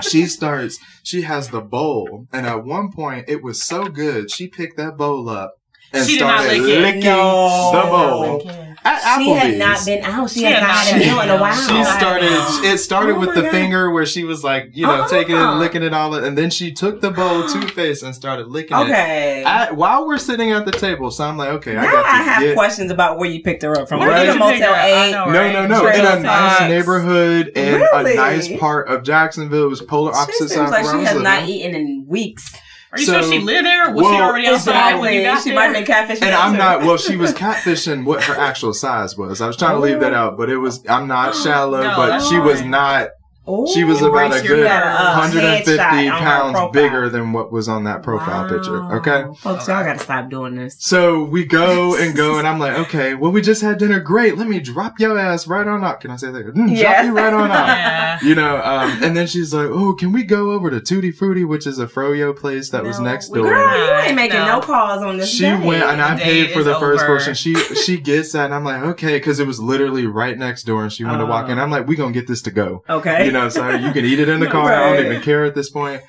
Something going on? She starts. She has the bowl, and at one point it was so good. She picked that bowl up and She started lick it. licking No. the bowl at Applebee's. She had not been out. She, She had not not had a been meal in a while. She Oh. started. It started Oh with the God. finger where she was like, you know, taking it, Uh-huh. licking it all, and then she took the bowl two [gasps] face and started licking it. Okay. While we're sitting at the table, so I'm like, okay, I now got to I have get. questions about where you picked her up from. Where Was did it a you pick her Motel 8? know, No, right? no, no. Trail In a nice neighborhood in Really? a nice part of Jacksonville. It was polar She opposite seems side like where I she has not eaten in weeks. Are you So- sure she lived there? Or was she Well, already outside when you got she there? might have been catfishing. And I'm not. Well, she was catfishing what her actual size was. I was trying to leave that oh. out, but it was. I'm not shallow, No, but that's she was not. Ooh. She was about a good. Uh, 150 headshot on pounds bigger than what was on that profile picture. Okay. Folks, y'all gotta stop doing this. So we go and go, and I'm like, okay, well, we just had dinner. Great. Let me drop your ass right on up. Can I say that? Mm, Drop you right on up. [laughs] Yeah. You know, um, and then she's like, "Oh, can we go over to Tutti Frutti, which is a froyo place that was next door?" Girl, you ain't making No. no, calls on this she date. went, and I Date paid for is the first over. portion. She [laughs] she gets that, and I'm like, "Okay," because it was literally right next door, and she wanted to walk in. Oh. I'm like, "We gonna get this to go." Okay. You know, so you can eat it in the [laughs] car. I don't even care at this point.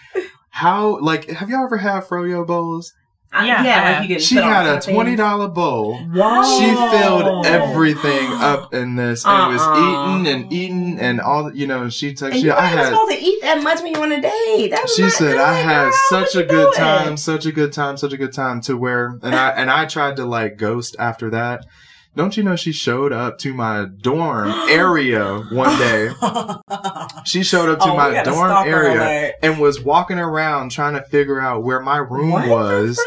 How like have y'all ever had froyo bowls? I- Yeah, yeah, like you She had a twenty dollar bowl. Wow. She filled everything [gasps] up in this and was Uh-uh. eating and eating and all you know. She took. And She, you I had. supposed to eat that much when you on a date. That's She not said good, I had girl. such What a good doing? time, such a good time, such a good time to where and I and I tried to like ghost after that. Don't you know she showed up to my dorm [gasps] area one day? She showed up to Oh, my dorm area and was walking around trying to figure out where my room What was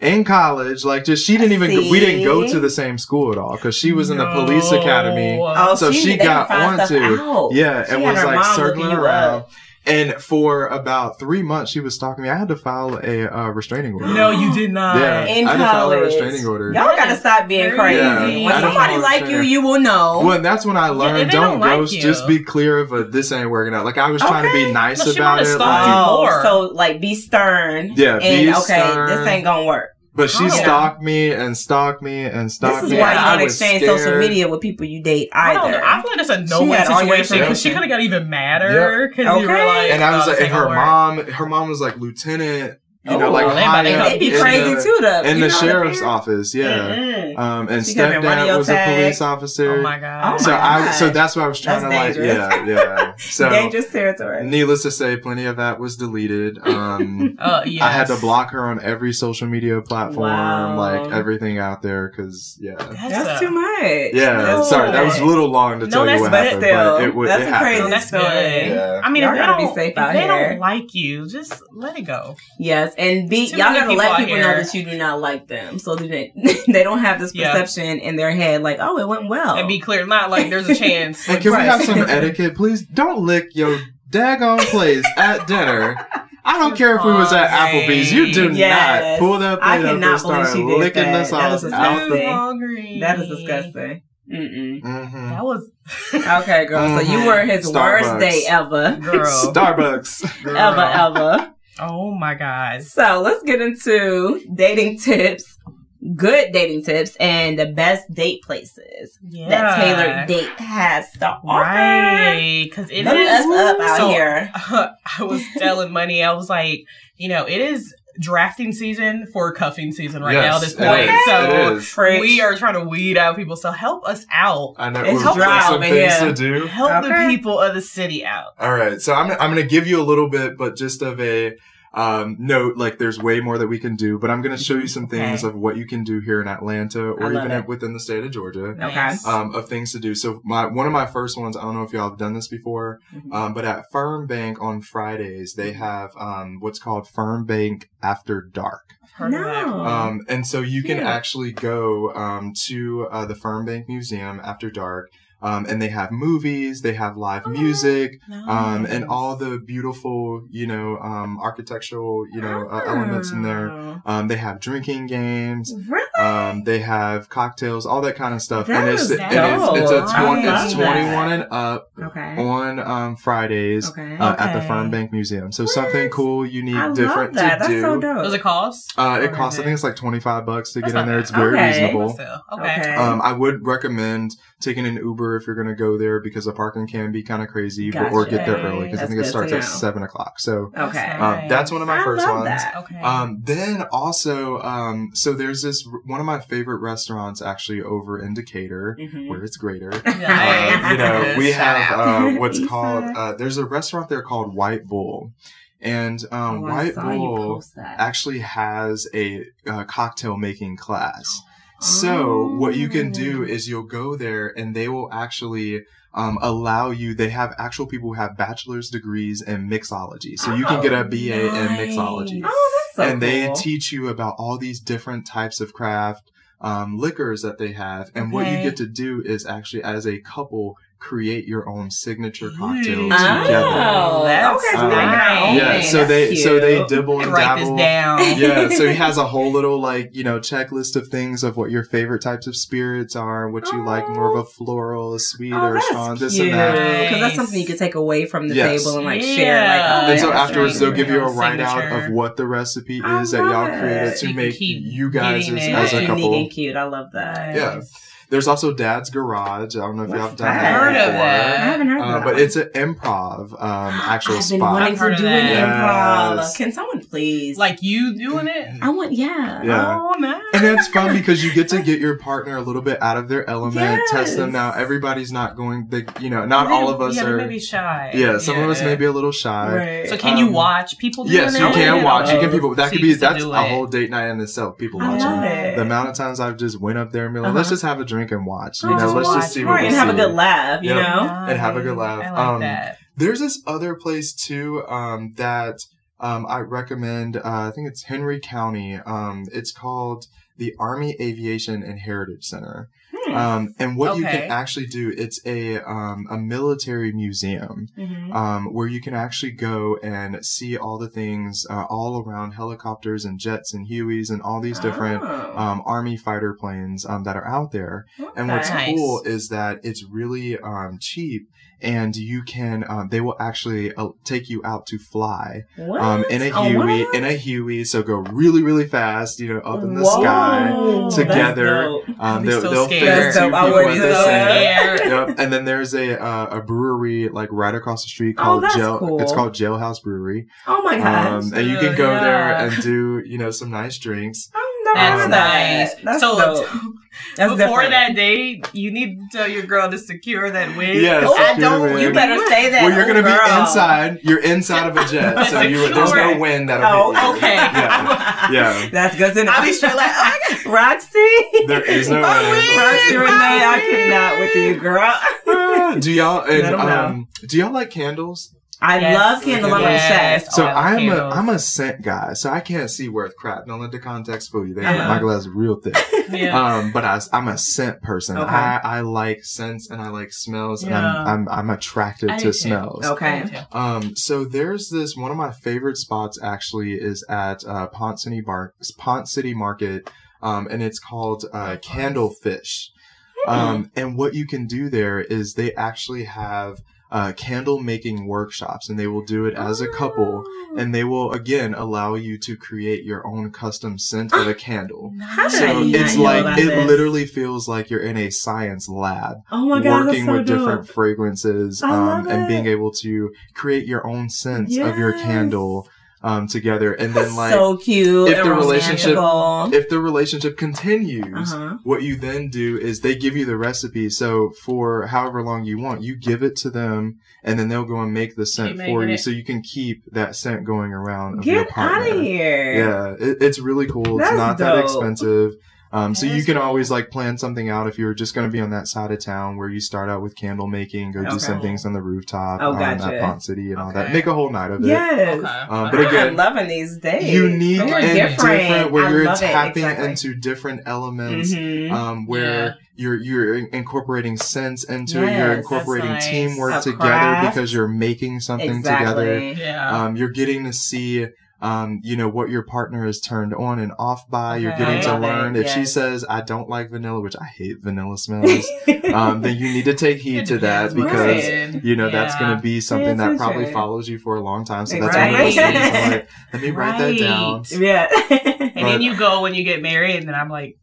in college. Like, just she didn't even. We didn't go to the same school at all because she was in the police academy. Oh, so she they got onto out. yeah, She and was like circling around. up. And for about three months, she was stalking me. I had to file a uh, restraining order. No, you did not. Yeah. In I had to file a college. restraining order. Y'all gotta stop being crazy. Yeah, when I somebody like you, you will know. Well, and that's when I learned if they don't, don't like ghost. you- Just be clear of a this ain't working out. Like I was trying to be nice Well, about it. have like- oh, so like be stern. Yeah, and be okay, stern. this ain't gonna work. But she Oh. stalked me and stalked me and stalked This is me. why and you I don't was exchange scared. social media with people you date I don't either. know. I feel like that's a no She win had all your situation because she information. could have got even madder because you were Okay. like, And I was oh, like, and her work. mom, her mom was like lieutenant, you know, Oh, like well, they about high to up come. They'd be crazy the, too, though. in the know sheriff's parents? office. Yeah. Mm-mm. Um, and She could've been running stepdad your was a police officer. Oh my god. Oh so my I, so that's why I was trying That's to like, yeah, yeah. [laughs] So Dangerous territory. needless to say, plenty of that was deleted. Um, Uh, [laughs] yes. I had to block her on every social media platform, Wow. like everything out there, because yeah, That's a- too much. yeah. No. Sorry, that was a little long to No, tell you what but happened, still, but it, would that's it a happened. crazy that's story. good. Yeah. I mean, Y'all if they be don't, safe if they don't like you, just let it go. Yes, and be Too y'all gotta let out people know that you do not like them, so that they, [laughs] they don't have this Yeah. perception in their head, like, oh, it went well. And be clear, not like there's a chance. [laughs] And can Right. we have some [laughs] etiquette, please? Don't lick your daggone place at dinner. I don't care if we was at Applebee's. You do Yes. not pull that I plate up cannot and start believe she did licking that. the That sauce is out disgusting. the. hungry. that is disgusting. Mm-mm. hmm That was Okay, girl. So you Mhm. were his worst Starbucks. day ever, girl. Starbucks. Girl. ever, ever. Oh my god. So let's get into dating tips, good dating tips, and the best date places Yeah. that Tailored Date has to offer. Right, because it Look is us up out so, here. [laughs] I was telling Moni, I was like, you know, it is drafting season for cuffing season right now at this it point. is. So It is. We are trying to weed out people. So help us out. I know. It's we've dry got some over things to do. Help the people of the city out. All right, so I'm I'm gonna give you a little bit, but just of a um, note. Like, there's way more that we can do, but I'm gonna show you some [laughs] things Okay. of what you can do here in Atlanta or even it. within the state of Georgia. Okay. Um, of things to do. So my one of my first ones. I don't know if y'all have done this before, Mhm. um, but at Fernbank on Fridays they have um, what's called Fernbank After Dark. Heard of that. No. Um, and so you can Cute. actually go um, to uh, the Fernbank Museum after dark, um, and they have movies, they have live music, um, and all the beautiful, you know, um, architectural, you know, uh, elements in there. Oh. Um, they have drinking games. Really? Um, they have cocktails, all that kind of stuff, That and it's and it's, it's a dope. twenty, it's love that. twenty one and up Okay. on um, Fridays Okay. uh, at the Okay. Fernbank Museum. So What? something cool, unique, I love different that. to That's do. so dope. Does it cost? Uh, it costs, I think it's like 25 bucks to That's get in there. bad. It's very Okay. reasonable. Okay. Okay. Um, I would recommend taking an Uber if you're going to go there because the parking can be kind of crazy, but, or get there early because I think it starts at 7 o'clock. So okay. That's um, that's one of my I first love ones. that. Okay. Um, then also, um, so there's this, one of my favorite restaurants actually over in Decatur Mhm. where it's greater. [laughs] Nice. Um, you know, [laughs] we have uh, what's called, uh, there's a restaurant there called White Bull. And um, Oh, White Bull actually has a uh, cocktail making class. So what you can do Oh. is you'll go there and they will actually um, allow you. They have actual people who have bachelor's degrees in mixology, so you can get a BA in mixology, Oh, that's so and they cool. teach you about all these different types of craft um, liquors that they have. And what you Okay. get to do is actually, as a couple, create your own signature cocktail Ooh. together. Oh, That's okay. So Um, they got their own yeah, thing. so That's they so they cute. dibble and Write this dabble. down. yeah, so he [laughs] has a whole little like you know checklist of things of what your favorite types of spirits are, what you like more of a floral, a sweet, Oh, or a that's strong, this cute. and that. Because that's something you could take away from the Yes. table and like Yeah. share. Like, oh, And so afterwards, right. they'll give you a Your write out of what the recipe is that y'all created it. to You make you guys as, it. as That's a unique couple. and cute. I love that. Yeah. There's also Dad's Garage. I don't know if y'all have done that? that Heard of before. I haven't heard Uh, of but that. it's an improv um, [gasps] actual I've been spot. wanting I've heard to do an improv. Yes. Can someone please? Like you doing it? I want, yeah. Yeah. Oh, nice. And it's fun because you get to get your partner a little bit out of their element, test them. Yes. Now, everybody's not going, they, you know, not They- all of us yeah, are. They may be shy. yeah, some of us may be a little shy. Right. So can you Um, watch people doing Yes, you I can wanna watch. You can people. That So could be that's a whole date night in itself. People I watching. it. The amount of times I've just went up there and be like, Uh-huh. let's just have a drink and watch. You Oh, know, just let's watch. just see what right, we and have a good laugh, you Yep. know? And have a good laugh. I like Um, that. There's this other place too um, that um, I recommend. Uh, I think it's Henry County. Um, it's called the Army Aviation and Heritage Center. Um, [laughs] and what you can actually do, it's a um, a military museum Mhm. um, where you can actually go and see all the things uh, all around helicopters and jets and Hueys and all these different Oh, um, army fighter planes um, that are out there. And what's. Nice. cool is that it's really um, cheap. And you can, um, they will actually uh, take you out to fly What? um, in a Oh, Huey, what? in a Huey. So go really, really fast, you know, up in the Whoa, sky that's together. dope. Um, they'll, so they'll scared. fit That's two people in be so Yep. And then there's a uh, a brewery like right across the street Oh, called that's Jail. cool. It's called Jailhouse Brewery. Oh my gosh. Um, and you can go Yeah. there and do you know some nice drinks. I've never That's heard of that. nice. That's so dope. That's before different. that date, you need to tell your girl to secure that wig. Yes, Oh, I don't. the You better say that. Well, you're gonna be inside. You're inside of a jet, [laughs] so you there's no wind that'll Oh, hit you. okay. Yeah. [laughs] Yeah. That's good to know. I'll be straight like, oh, I got- [laughs] Roxy. There is no wind. Roxy Renee, I cannot with you, girl. Ah, do y'all and Let 'em know. um do y'all like candles? I Yes. love candle. I'm Yes. obsessed. So Oh, I love I'm a candles. I'm a scent guy, so I can't see worth crap. Don't let the context fool you. They Uh-huh. my glass is real thick. [laughs] yeah. Um, but I, am a scent person. Okay. I, I like scents and I like smells, and I'm I'm I'm attracted I do to too. smells. Okay. Um, so there's this one of my favorite spots actually is at uh, Ponce City Bar Ponce City Market, um, and it's called uh, Candlefish. Um, and what you can do there is they actually have uh, candle making workshops, and they will do it as a couple, and they will again allow you to create your own custom scent of a [gasps] candle. How did So not it's know like about it this? literally feels like you're in a science lab Oh my god, working that's so with different fragrances I um, love and it. being able to create your own scents of your Yes. candle um, together and then [laughs] like so cute. if the relationship- if the relationship continues Uh-huh. what you then do is they give you the recipe so for however long you want you give it to them and then they'll go and make the scent Keep for you it. so you can keep that scent going around of your Get partner out of here. yeah, it, it's really cool. That's it's not that expensive. Um, so you can cool. always like plan something out if you're just going to be on that side of town where you start out with candle making, go do some things on the rooftop, Oh, um, gotcha. at Ponce City and all that. Make a whole night of it. Yes. Okay. Um, but I'm loving these days. unique Very and different, where I you're tapping Exactly. into different elements. Mhm. Um, where Yeah. you're you're incorporating sense into it, Yes, you're incorporating nice. teamwork A together craft. because you're making something together. Yeah. Um, you're getting to see, um, you know, what your partner is turned on and off by. You're Okay. getting to Love it, learn. If she says, I don't like vanilla, which I hate vanilla smells, [laughs] um, then you need to take heed to that Good. because, Right. you know, that's going to be something that probably attention. follows you for a long time. So that's Right. one of those things [laughs] I'm like, let me write that down. yeah. [laughs] And then you go when you get married, and then I'm like,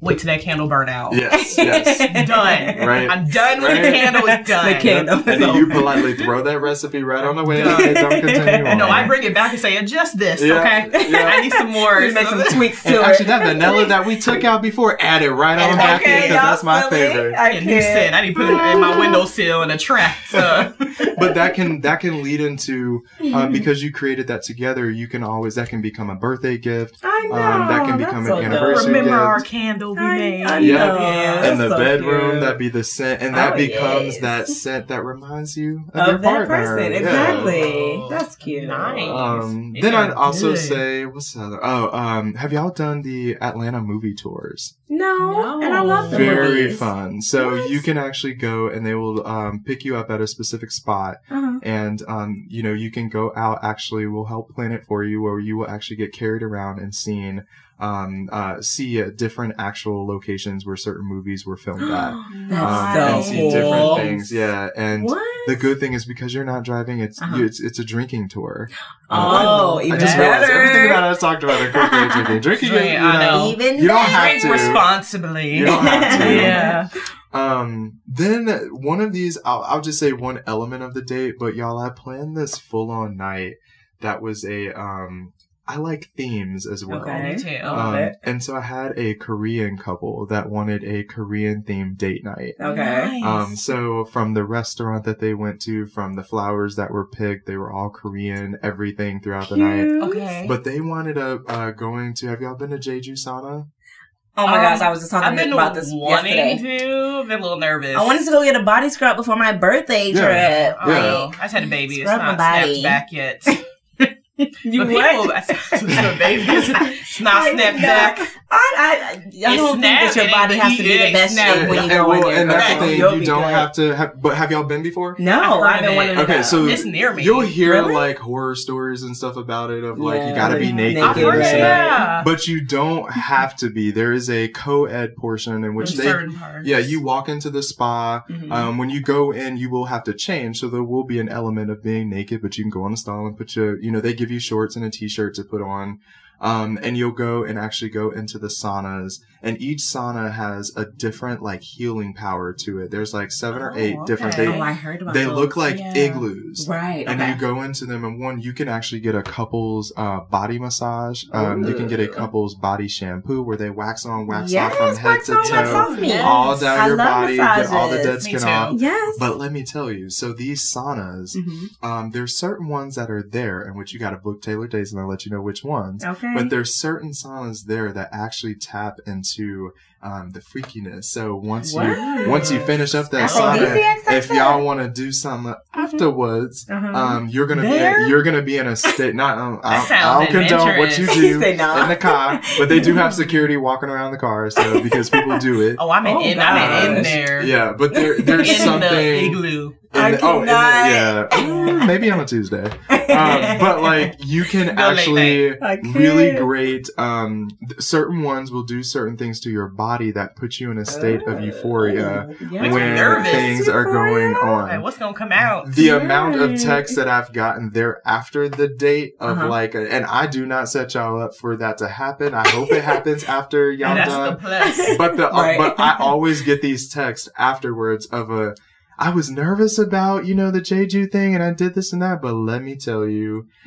wait till that candle burn out. Yes, yes. [laughs] Done. Right. I'm done with the candle. It's done. The candle. And then you politely throw that recipe right on the way. Okay, don't continue on. [laughs] No, I bring it back and say, adjust this, Yeah, okay? yeah. [laughs] I need some more. We make some tweaks to And it. actually, that vanilla that we took out before, add it right on back in because that's my silly. favorite. I And you said I need to put it in my windowsill in a track. So. but that can that can lead into um, because you created that together. You can always that can become a birthday gift. I know. Um, that can that's become so an dope. anniversary Remember gift. our candle we I- made. I Yeah. know. Yeah. the so bedroom, cute. that'd be the scent, and that Oh, becomes yes. that scent that reminds you of, your that partner. person. Yeah. Exactly. That's cute. Nice. Um, then I'd also good. say, what's the other? Oh, um, have y'all done the Atlanta movie tours? No, No. and I love the Very movies. fun. So What? you can actually go and they will um, pick you up at a specific spot, Uh-huh. and um, you know you can go out. Actually, we'll help plan it for you, where you will actually get carried around and seen. Um, uh, see uh, different actual locations where certain movies were filmed at. [gasps] That's um, so and see cool. different things. Yeah, and What? the good thing is because you're not driving, it's Uh-huh. you, it's it's a drinking tour. [gasps] Oh, I even just realized better. everything that I talked about incorporated drinking. [laughs] Drinking, Drink, you I know, know. Even you don't have to. responsibly. You don't have [laughs] to. yeah. Um, then one of these, I'll, I'll just say one element of the date, but y'all, I planned this full on night that was a, um, I like themes as well. Okay. Me too. love Um, it. and so I had a Korean couple that wanted a Korean themed date night. Okay. Nice. Um, so from the restaurant that they went to, from the flowers that were picked, they were all Korean, everything throughout the night. Okay. But they wanted a, uh, going to, have y'all been to Jeju Sauna? Oh my Um, gosh, I was just talking I've been about this wanting yesterday. to. I've been a little nervous. I wanted to go get a body scrub before my birthday Yeah. trip. Oh, Like, I just had a baby. It's Scrub my not snapped body. back yet. [laughs] you but what? people, I said, the baby it's not I snapped know. back. I, I, I don't think that your body has to be the best snap. shape when you and, go in well, there. and that's the thing. You'll You be don't good. have to. Have, but have y'all been before? No, I've heard I've been of wanting Okay, so It's near me. You'll hear Really? like horror stories and stuff about it of like Yeah, you gotta be naked, naked and this and that. yeah. But you don't have to be. There is a co-ed portion in which In they certain parts. Yeah, you walk into the spa. Mhm. Um, when you go in, you will have to change. So there will be an element of being naked, but you can go on a stall and put your, you know, they give you shorts and a t-shirt to put on. Um, and you'll go and actually go into the saunas and each sauna has a different like healing power to it. There's like seven or Oh, eight different, okay. oh, they, I heard about they those. look like Yeah. igloos. right. And okay. you go into them, and one, you can actually get a couple's uh, body massage. Um, you can get a couple's body shampoo where they wax on, wax yes, off from head wax to on, wax toe, off me. Yes. all down I your love body, get all the dead skin off. Yes. But let me tell you, so these saunas, Mhm. um, there's certain ones that are there, in which you got to book Tailored Dates, and I'll let you know which ones. Okay. But there's certain saunas there that actually tap into to um, the freakiness. So once you once you finish up that Aphrodisiacs sauna, if y'all want to do something afterwards, Uh-huh. um, you're gonna There? be you're gonna be in a state. Not um, I, don't- [laughs] I don't condone what you do [laughs] Say in the car, but they do have [laughs] security walking around the car, so because people do it. Oh, I'm in, Oh, in I'm in there. Yeah, but there there's in something. the igloo. in I the- oh, in the- cannot. yeah, Mm, maybe on a Tuesday. Um, but like you can Go actually really great. Um, th- certain ones will do certain things to your body that puts you in a state of euphoria Oh, yeah. When things are going Euphoria. Like, on. what's gonna come out? The amount of texts that I've gotten there after the date of Uh-huh. like, and I do not set y'all up for that to happen. I hope it happens [laughs] after y'all And that's done the plus. [laughs] but the Right. but I always get these texts afterwards of a I was nervous about you know the Jeju thing and I did this and that, but let me tell you, [laughs]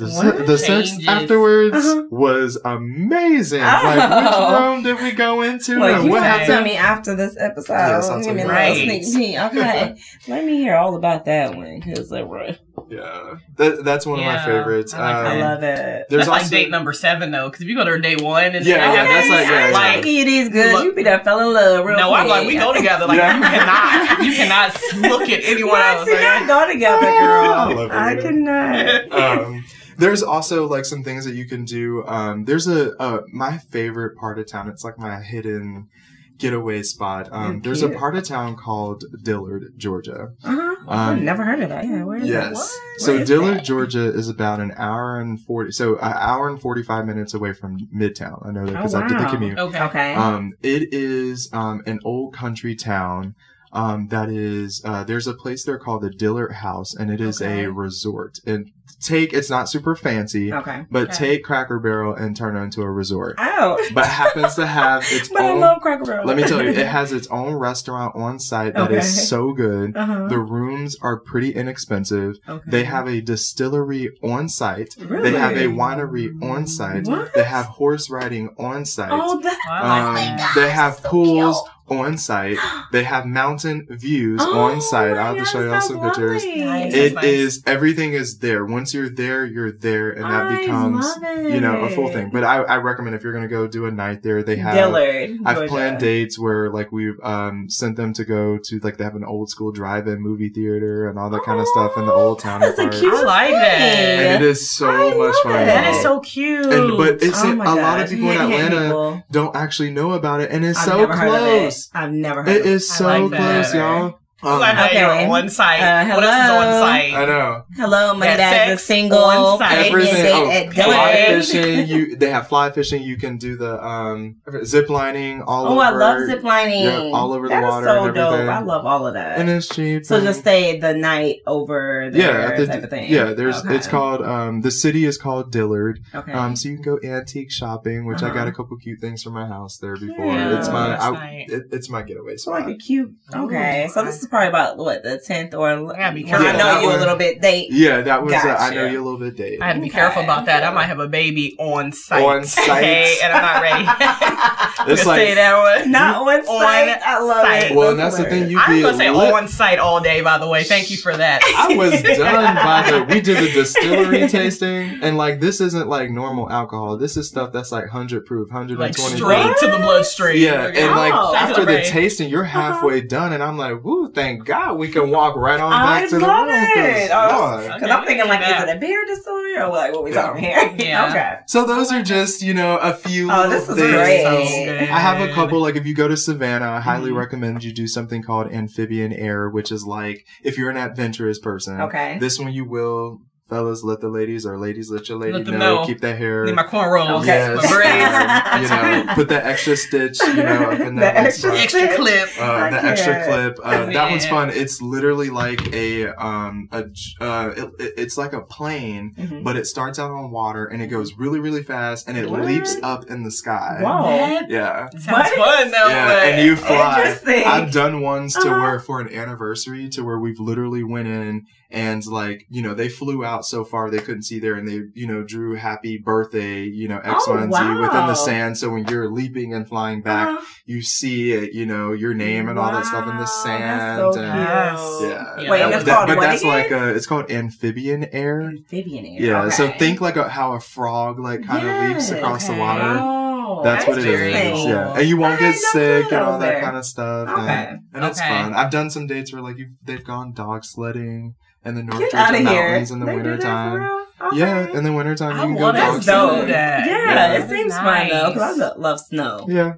the se- the sex afterwards Uh-huh. was amazing. Like Oh. which room did we go into Well, and you what have to tell me after this episode. Yes, I'll Give tell me a little Right. sneak peek. Okay, [laughs] let me hear all about that one because like, right. Yeah, that, that's one of my favorites. I like Um, I love it. There's that's like date number seven though, because if you go to day one and Yeah, then yeah, I that's like- yeah, I yeah. like it is good. Look- you be that fell in love real no, quick. I'm like we go together. Like Yeah. you cannot, you cannot look at anyone else. we Like, not go together, I girl. love it, I yeah. could not. um, there's also like some things that you can do. Um, there's a, uh, my favorite part of town. It's like my hidden getaway spot. Um, there's a part of town called Dillard, Georgia. Uh-huh. Um, I've never heard of that. Yeah, where is Yes. that? So Where is Dillard, that? Georgia is about an hour and 40, so an hour and 45 minutes away from Midtown. I know that because Oh, I did the commute. okay. Okay. Um, it is um, an old country town. Um, that is, uh, there's a place there called the Dillard House, and it is Okay. a resort. And take, it's not super fancy, okay. but Okay. take Cracker Barrel and turn it into a resort. Ow. But happens to have [laughs] its But I own. love Cracker Barrel. let me tell you, it [laughs] has its own restaurant on site that is so good. Uh-huh. The rooms are pretty inexpensive. okay. They have a distillery on site. Really? They have a winery on site. What? They have horse riding on site. Oh, that. I Um, that. they have so pools on site. They have mountain views [gasps] on site. I'll have to show y'all some pictures. Nice. It That's is everything is there. Once you're there, you're there, and that I becomes you know a full thing. But I, I recommend if you're gonna go do a night there, they have. Dillard. I've Georgia. planned dates where like we've um sent them to go to like they have an old school drive-in movie theater and all that kind of stuff in the old town That's a cute I like that. And it is so I much love fun. it. That so cute. And, but it's Oh a my lot of people in Hint, hint, Atlanta people. don't actually know about it, and it's I've so never heard of it. Close. I've never heard it. is so close, y'all. I'm Um, glad Okay. you're on site. Uh, what else is hello. on site? I know. Hello, my Yeah, dad's a single on site. Everything. Oh, at fly fishing. You they have fly fishing. You can do the um zip lining all Oh, over. I love zip lining. Yeah, all over the That is water so and dope. everything. I love all of that. and it's cheap. so and- just stay the night over there yeah, the- type of thing. yeah. There's Okay. it's called um the city is called Dillard. Okay. Um, so you can go antique shopping, which I got Uh-huh. a couple cute things for my house there before. Yeah, it's my I, nice. it, it's my getaway so spot. like a cute. Okay, Ooh, so this is probably about what the tenth or. I gotta be when careful. I know you one- a little bit date. yeah, that was uh, I know you a little bit date. I had to be Okay. careful about that. I might have a baby on site. On [laughs] site. Okay, and I'm not ready. I'm [laughs] It's like- say that one. Not on site. I love site. it. Well, and that's the thing. You I'm gonna say lit- on site all day. By the way, thank you for that. I was [laughs] done by the. We did the distillery tasting, and like this isn't like normal alcohol. This is stuff that's like hundred proof, hundred and like straight proof. to the bloodstream. Yeah, Okay. and like Oh. after the tasting, you're halfway done, and I'm like, "Woo, thank thank God we can walk right on I back to the love room. 'cause, it. Oh, Lord. Because Okay, I'm thinking like, yeah. is it a beer distillery or like what we Yeah. talking here? [laughs] Yeah. okay. So those are just, you know, a few Oh, little this is things. great. So I have a couple, like if you go to Savannah, I highly Mhm. recommend you do something called amphibian air, which is like, if you're an adventurous person, Okay. this one you will, fellas, let the ladies or ladies let your lady Let know, know. keep that hair. Need my cornrows, Okay. my braids, Yes. [laughs] you know, put that extra stitch, you know, up in [laughs] The that little extra spot. extra clip. Uh, I the extra can't. clip. Uh, [laughs] that one's fun. It's literally like a um a j- uh it, it- it's like a plane, Mhm. but it starts out on water and it goes really really fast and it What? leaps up in the sky. Wow. That Yeah. sounds What? fun though. Yeah, but- and you fly. I've done ones to Uh-huh. where for an anniversary to where we've literally went in and like you know they flew out so far they couldn't see there and they you know drew happy birthday you know X Oh, Y and Z within the sand so when you're leaping and flying back Uh-huh. you see it you know your name and all that stuff in the sand That's so and Yes. cute. yeah, Yeah. Wait, that- and it's that- but what that's again? like a it's called amphibian air Amphibian air. yeah so think like a, how a frog like kind of leaps Yes. across the water Oh, that's what it is. Yeah, and you won't I get sick and all that there. kind of stuff. Okay. And, and it's fun. I've done some dates where like you they've gone dog sledding in the North Get out Georgia of here. mountains in the They do winter time. Okay. Yeah, in the wintertime you I can go dog to That's do sledding. dope. that. Yeah, Yeah. it seems fun though because I love snow. Yeah.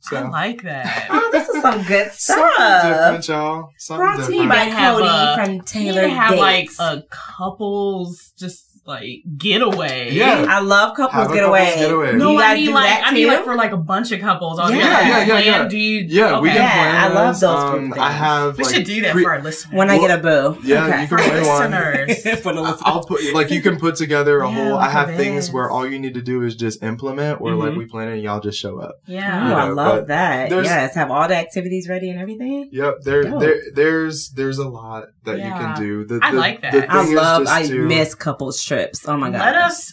So. I like that. [laughs] Oh, this is some good [laughs] something stuff. different, y'all. Something Brought to you different. by Codee a- from You Taylor need to have like a couples just like getaway. Yeah. I love couples getaway. couples getaway. No, you guys I mean do like I mean like for like a bunch of couples on Yeah, your yeah, yeah, plan. yeah. Do you? Yeah, we okay. can Yeah, plan I love those. those Um, things. I have We like should do that pre- for our listeners. when I get a boo. Yeah, okay. you for can our play one. listeners. [laughs] For the I- listeners. I'll put like you can put together a Yeah, whole. I have things where all you need to do is just implement, or like Mhm. we plan it and y'all just show up. yeah. Oh, I love that. Yes, have all the activities ready and everything. Yep, there, there, there's, there's a lot that you can do. I like that. I love. I miss couples trips. Oh my god. Let us.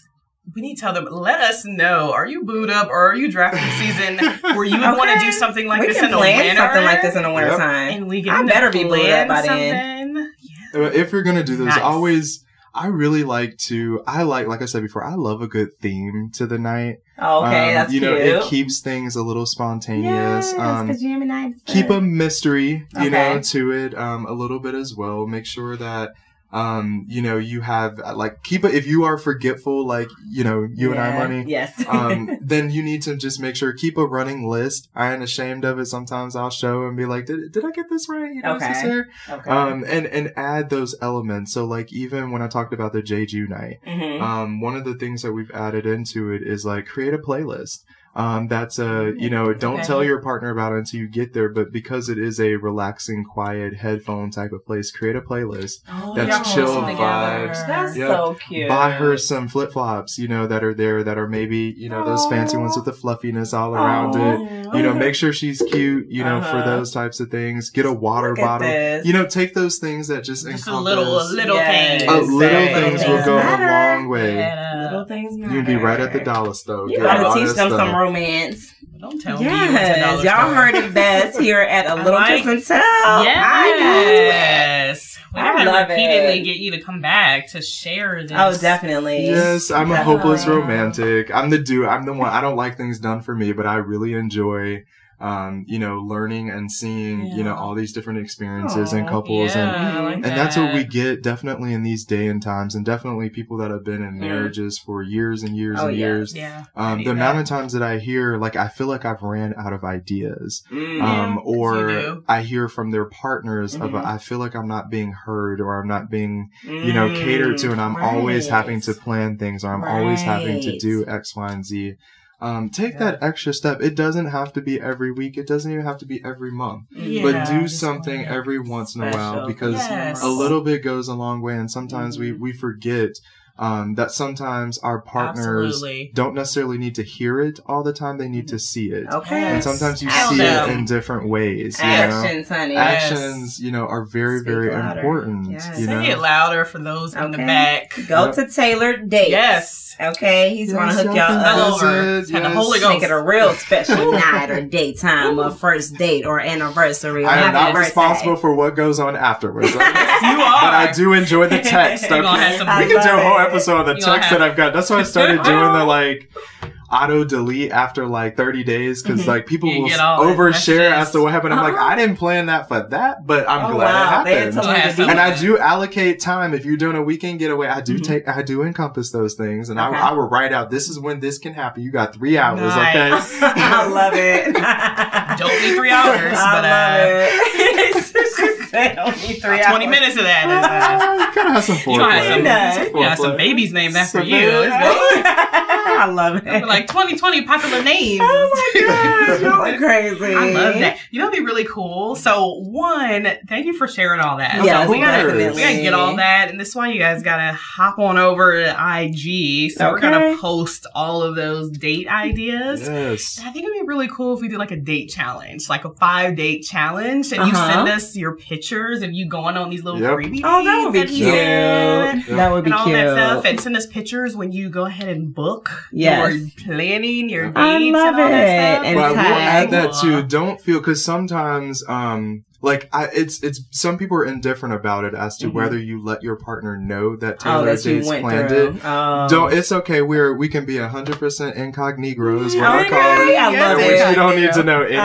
We need to tell them. Let us know. Are you booed up or are you drafting season where you would want to do something like we this can in the plan winter? something like this in the winter Yep. time. and we get I to better be booed up by then. something. Uh, If you're gonna do this, Nice. always. I really like to. I like, like I said before, I love a good theme to the night. Oh, okay, Um, that's you know, cute. it keeps things a little spontaneous. Yes, um, because Gemini. keep a mystery, you know, to it um, a little bit as well. Make sure that um, you know you have uh, like keep it if you are forgetful, like you know you and I, Moni. Yes. [laughs] um, then you need to just make sure keep a running list. I ain't ashamed of it. Sometimes I'll show and be like, "Did, did I get this right?" You know, Okay. okay. Um, and and add those elements. So like even when I talked about the Jeju night, Mhm. um, one of the things that we've added into it is like create a playlist. Um, that's a, you know, don't Okay. tell your partner about it until you get there, but because it is a relaxing, quiet headphone type of place, create a playlist. Oh, That's y'all chill vibes. That's yeah. so cute. Buy her some flip flops, you know, that are there that are maybe, you know, those fancy ones with the fluffiness all around it. You know, make sure she's cute, you know, for Uh-huh. those types of things. Get a water Look bottle. this. You know, take those things that just, Just a little, a little Yes. thing. Uh, little Exactly. things will go Matter. a long way. Little things matter. You'll be right at the dollar store. You gotta teach them stuff. some romance. Don't tell me you Yes, y'all heard it best [laughs] here at a I little like- kiss and tell. I Yes. We I gotta love repeatedly it. get you to come back to share this. Oh, definitely. Yes, I'm a hopeless romantic. I'm the dude. I'm the one. I don't like things done for me, but I really enjoy, um, you know, learning and seeing, you know, all these different experiences and couples and. Yeah, I like And that's what we get definitely in these day and times, and definitely people that have been in marriages for years and years Oh, and years. Yeah. Um, the amount that. of times that I hear, like, I feel like I've ran out of ideas. Mm. um, or. I hear from their partners of Mhm. I feel like I'm not being heard or I'm not being you know catered to, and I'm Mm, always having to plan things or I'm always having to do X, Y, and Z. Um, take Yeah. that extra step. It doesn't have to be every week. It doesn't even have to be every month. Mm. but do something every once in a while because Yes. a little bit goes a long way. And sometimes we Mhm. we forget um, that sometimes our partners Absolutely. don't necessarily need to hear it all the time. They need to see it. Okay. And sometimes you Action. see it in different ways. You know? Actions, honey. Yes. actions, you know, are very, Speak very louder. important. Yes. You Say know, it louder for those in the back. Go Yep. to Tailored Dates. Yes. Okay, he's gonna hook y'all y'all up. visit. over. visit, Had the. Holy Ghost. Make it a real special [laughs] night or daytime or first date or anniversary. or I am not responsible for what goes on afterwards. [laughs] but You are. But I do enjoy the text. [laughs] Okay? have some- we can do a whole episode of the You text have- that I've got. That's why I started doing the like. Auto delete after like 30 days because like people You will get all the overshare as to what happened. I'm like, Uh-huh. I didn't plan that for that, but I'm Oh, glad wow. it happened. told you Yeah, to do and I do allocate time if you're doing a weekend getaway. I do Mhm. take, I do encompass those things, and Okay. I, I will write out. This is when this can happen. You got three hours, Nice. okay? [laughs] I love it. [laughs] Don't need three hours, I but love it. she said only three uh, hours. 20 minutes of that [laughs] is. Uh, you gotta have some you gonna have foreplay. some, Nice. you got some babies named after Some you. Babies. It's good. I love it. We're like 2020 popular names. oh my gosh, y'all are [laughs] crazy. I love that. You know, it'd be really cool. So, one, thank you for sharing all that. Yes, so we gotta, definitely. we gotta get all that, and this is why you guys gotta hop on over to IG. So we're gonna post all of those date ideas. Yes. And I think it'd be really cool if we did like a date challenge, like a five date challenge, and you Uh-huh. send us your pictures of you going on these little Yep. creepy Oh, that would be dates cute. and- That would be and all cute. that stuff, and send us pictures when you go ahead and book Yes. your planning, your dates, I love and all that it. stuff. And But I will add that too. Don't feel because sometimes, um, like I, it's it's some people are indifferent about it as to Mhm. whether you let your partner know that oh, Tailored that dates went planned through. it. Oh. Don't. It's okay. We're we can be hundred percent incognito is what I Okay, call it. I love in it. you don't need to know anything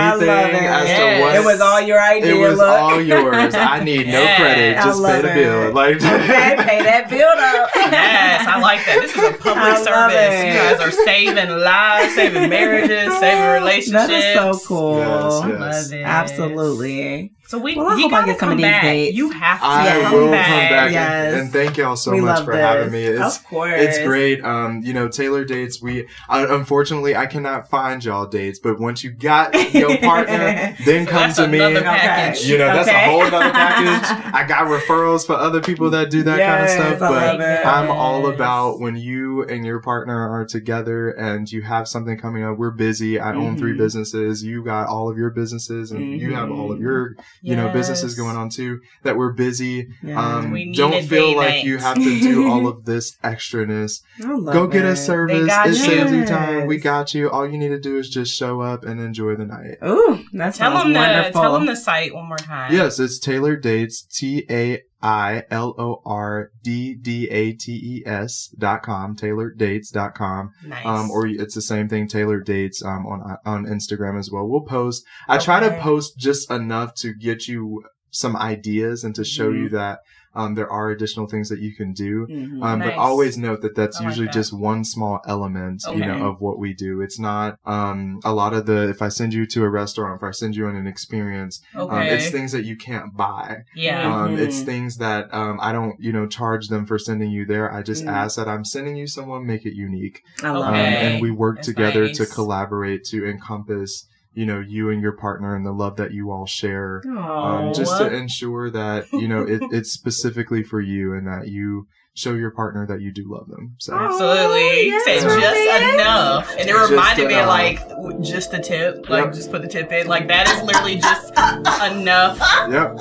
as Yes. to what It was all your idea. It was look. all yours. I [laughs] need no Yes. credit. Just pay the it. bill. Like okay, pay that bill up. [laughs] Yes, I like that. This is a public service. it. You guys are saving lives, saving marriages, saving relationships. That is so cool. Yes, yes. Love it. Absolutely. So we, Well, you gotta get some come of these back. dates. You have to I Yeah. will come back. come back and- Yes. and, thank y'all so we much for this. having me. It's of course. It's great. Um, you know, Tailored dates. We uh, unfortunately I cannot find y'all dates, but once you got your partner, [laughs] then So come that's to me. package. You know, that's a whole other package. [laughs] I got referrals for other people that do that Yes, kind of stuff, I but. I'm all about when you and your partner are together and you have something coming up. We're busy. I own three Mhm. businesses. You got all of your businesses and you have all of your, you know, businesses going on too. That we're busy. Yes. Um, We don't feel like night. you have to do all of [laughs] this extraness. I Go get it. a service. got It saves you you. time. We got you. All you need to do is just show up and enjoy the night. oh that's Tell sounds them the wonderful. tell them the site one more time. Yes, it's Tailored Dates. T A I L O R D D A T E S dot com. TailoredDates dot com. Nice. Um, or it's the same thing. Tailored Dates um on on Instagram as well. We'll post. I try to post just enough to get you some ideas and to show Mhm. you that um there are additional things that you can do. Mhm. Um, Nice. but always note that that's I like usually that. just one small element, you know, of what we do. It's not, um, a lot of the, if I send you to a restaurant, if I send you on an experience, um, okay. it's things that you can't buy. yeah. Um, it's Mhm. things that, um, I don't, you know, charge them for sending you there. I just Mhm. ask that I'm sending you someone, make it unique. I Um, Okay. and we work That's together to collaborate to encompass, you know, you and your partner and the love that you all share um, just to ensure that you know it, it's specifically for you and that you show your partner that you do love them. So Aw. Absolutely. You said yes, just enough. And it Just reminded me enough. like just the tip. Like Yep. just put the tip in. Like that is literally just enough. yep,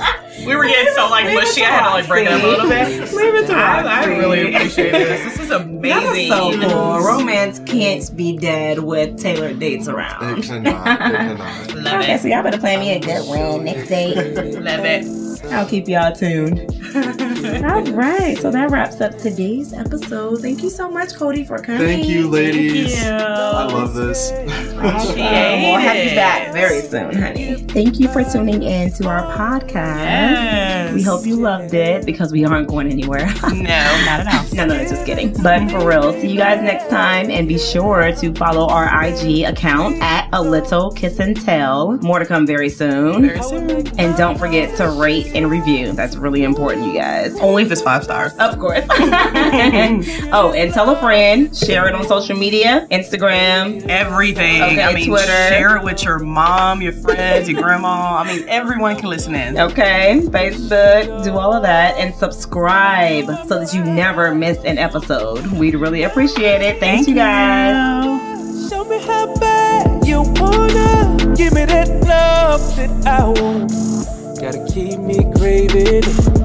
We were getting so like Leave mushy. I had to like break it up a little bit. Leave it to I, I really appreciate this. This is amazing. That is so cool. Romance can't be dead with tailored dates it around. cannot. It [laughs] cannot. Love Okay, it. so y'all better plan me a good one next date. Love it. I'll keep y'all tuned. [laughs] All right, so that wraps up today's episode. Thank you so much, Codee, for coming. Thank you, ladies. Thank you. I love this. Awesome. We'll have you back very soon, honey. Thank you for tuning in to our podcast. Yes. We hope you loved it because we aren't going anywhere. [laughs] No, not at all. no, no, just kidding. But for real, see you guys next time and be sure to follow our IG account at a little kiss and tell. More to come very soon. Very soon. And don't forget to rate and review. That's really important, you guys. Only if it's five stars. Of course. [laughs] oh, and tell a friend, share it on social media, Instagram. Everything. Okay, I mean, Twitter. share it with your mom, your friends, your grandma. I mean, everyone can listen in. Okay, Facebook, do all of that and subscribe so that you never miss an episode. We'd really appreciate it. Thanks, you guys. Show me how bad you wanna give me that love that I want. Gotta keep me craving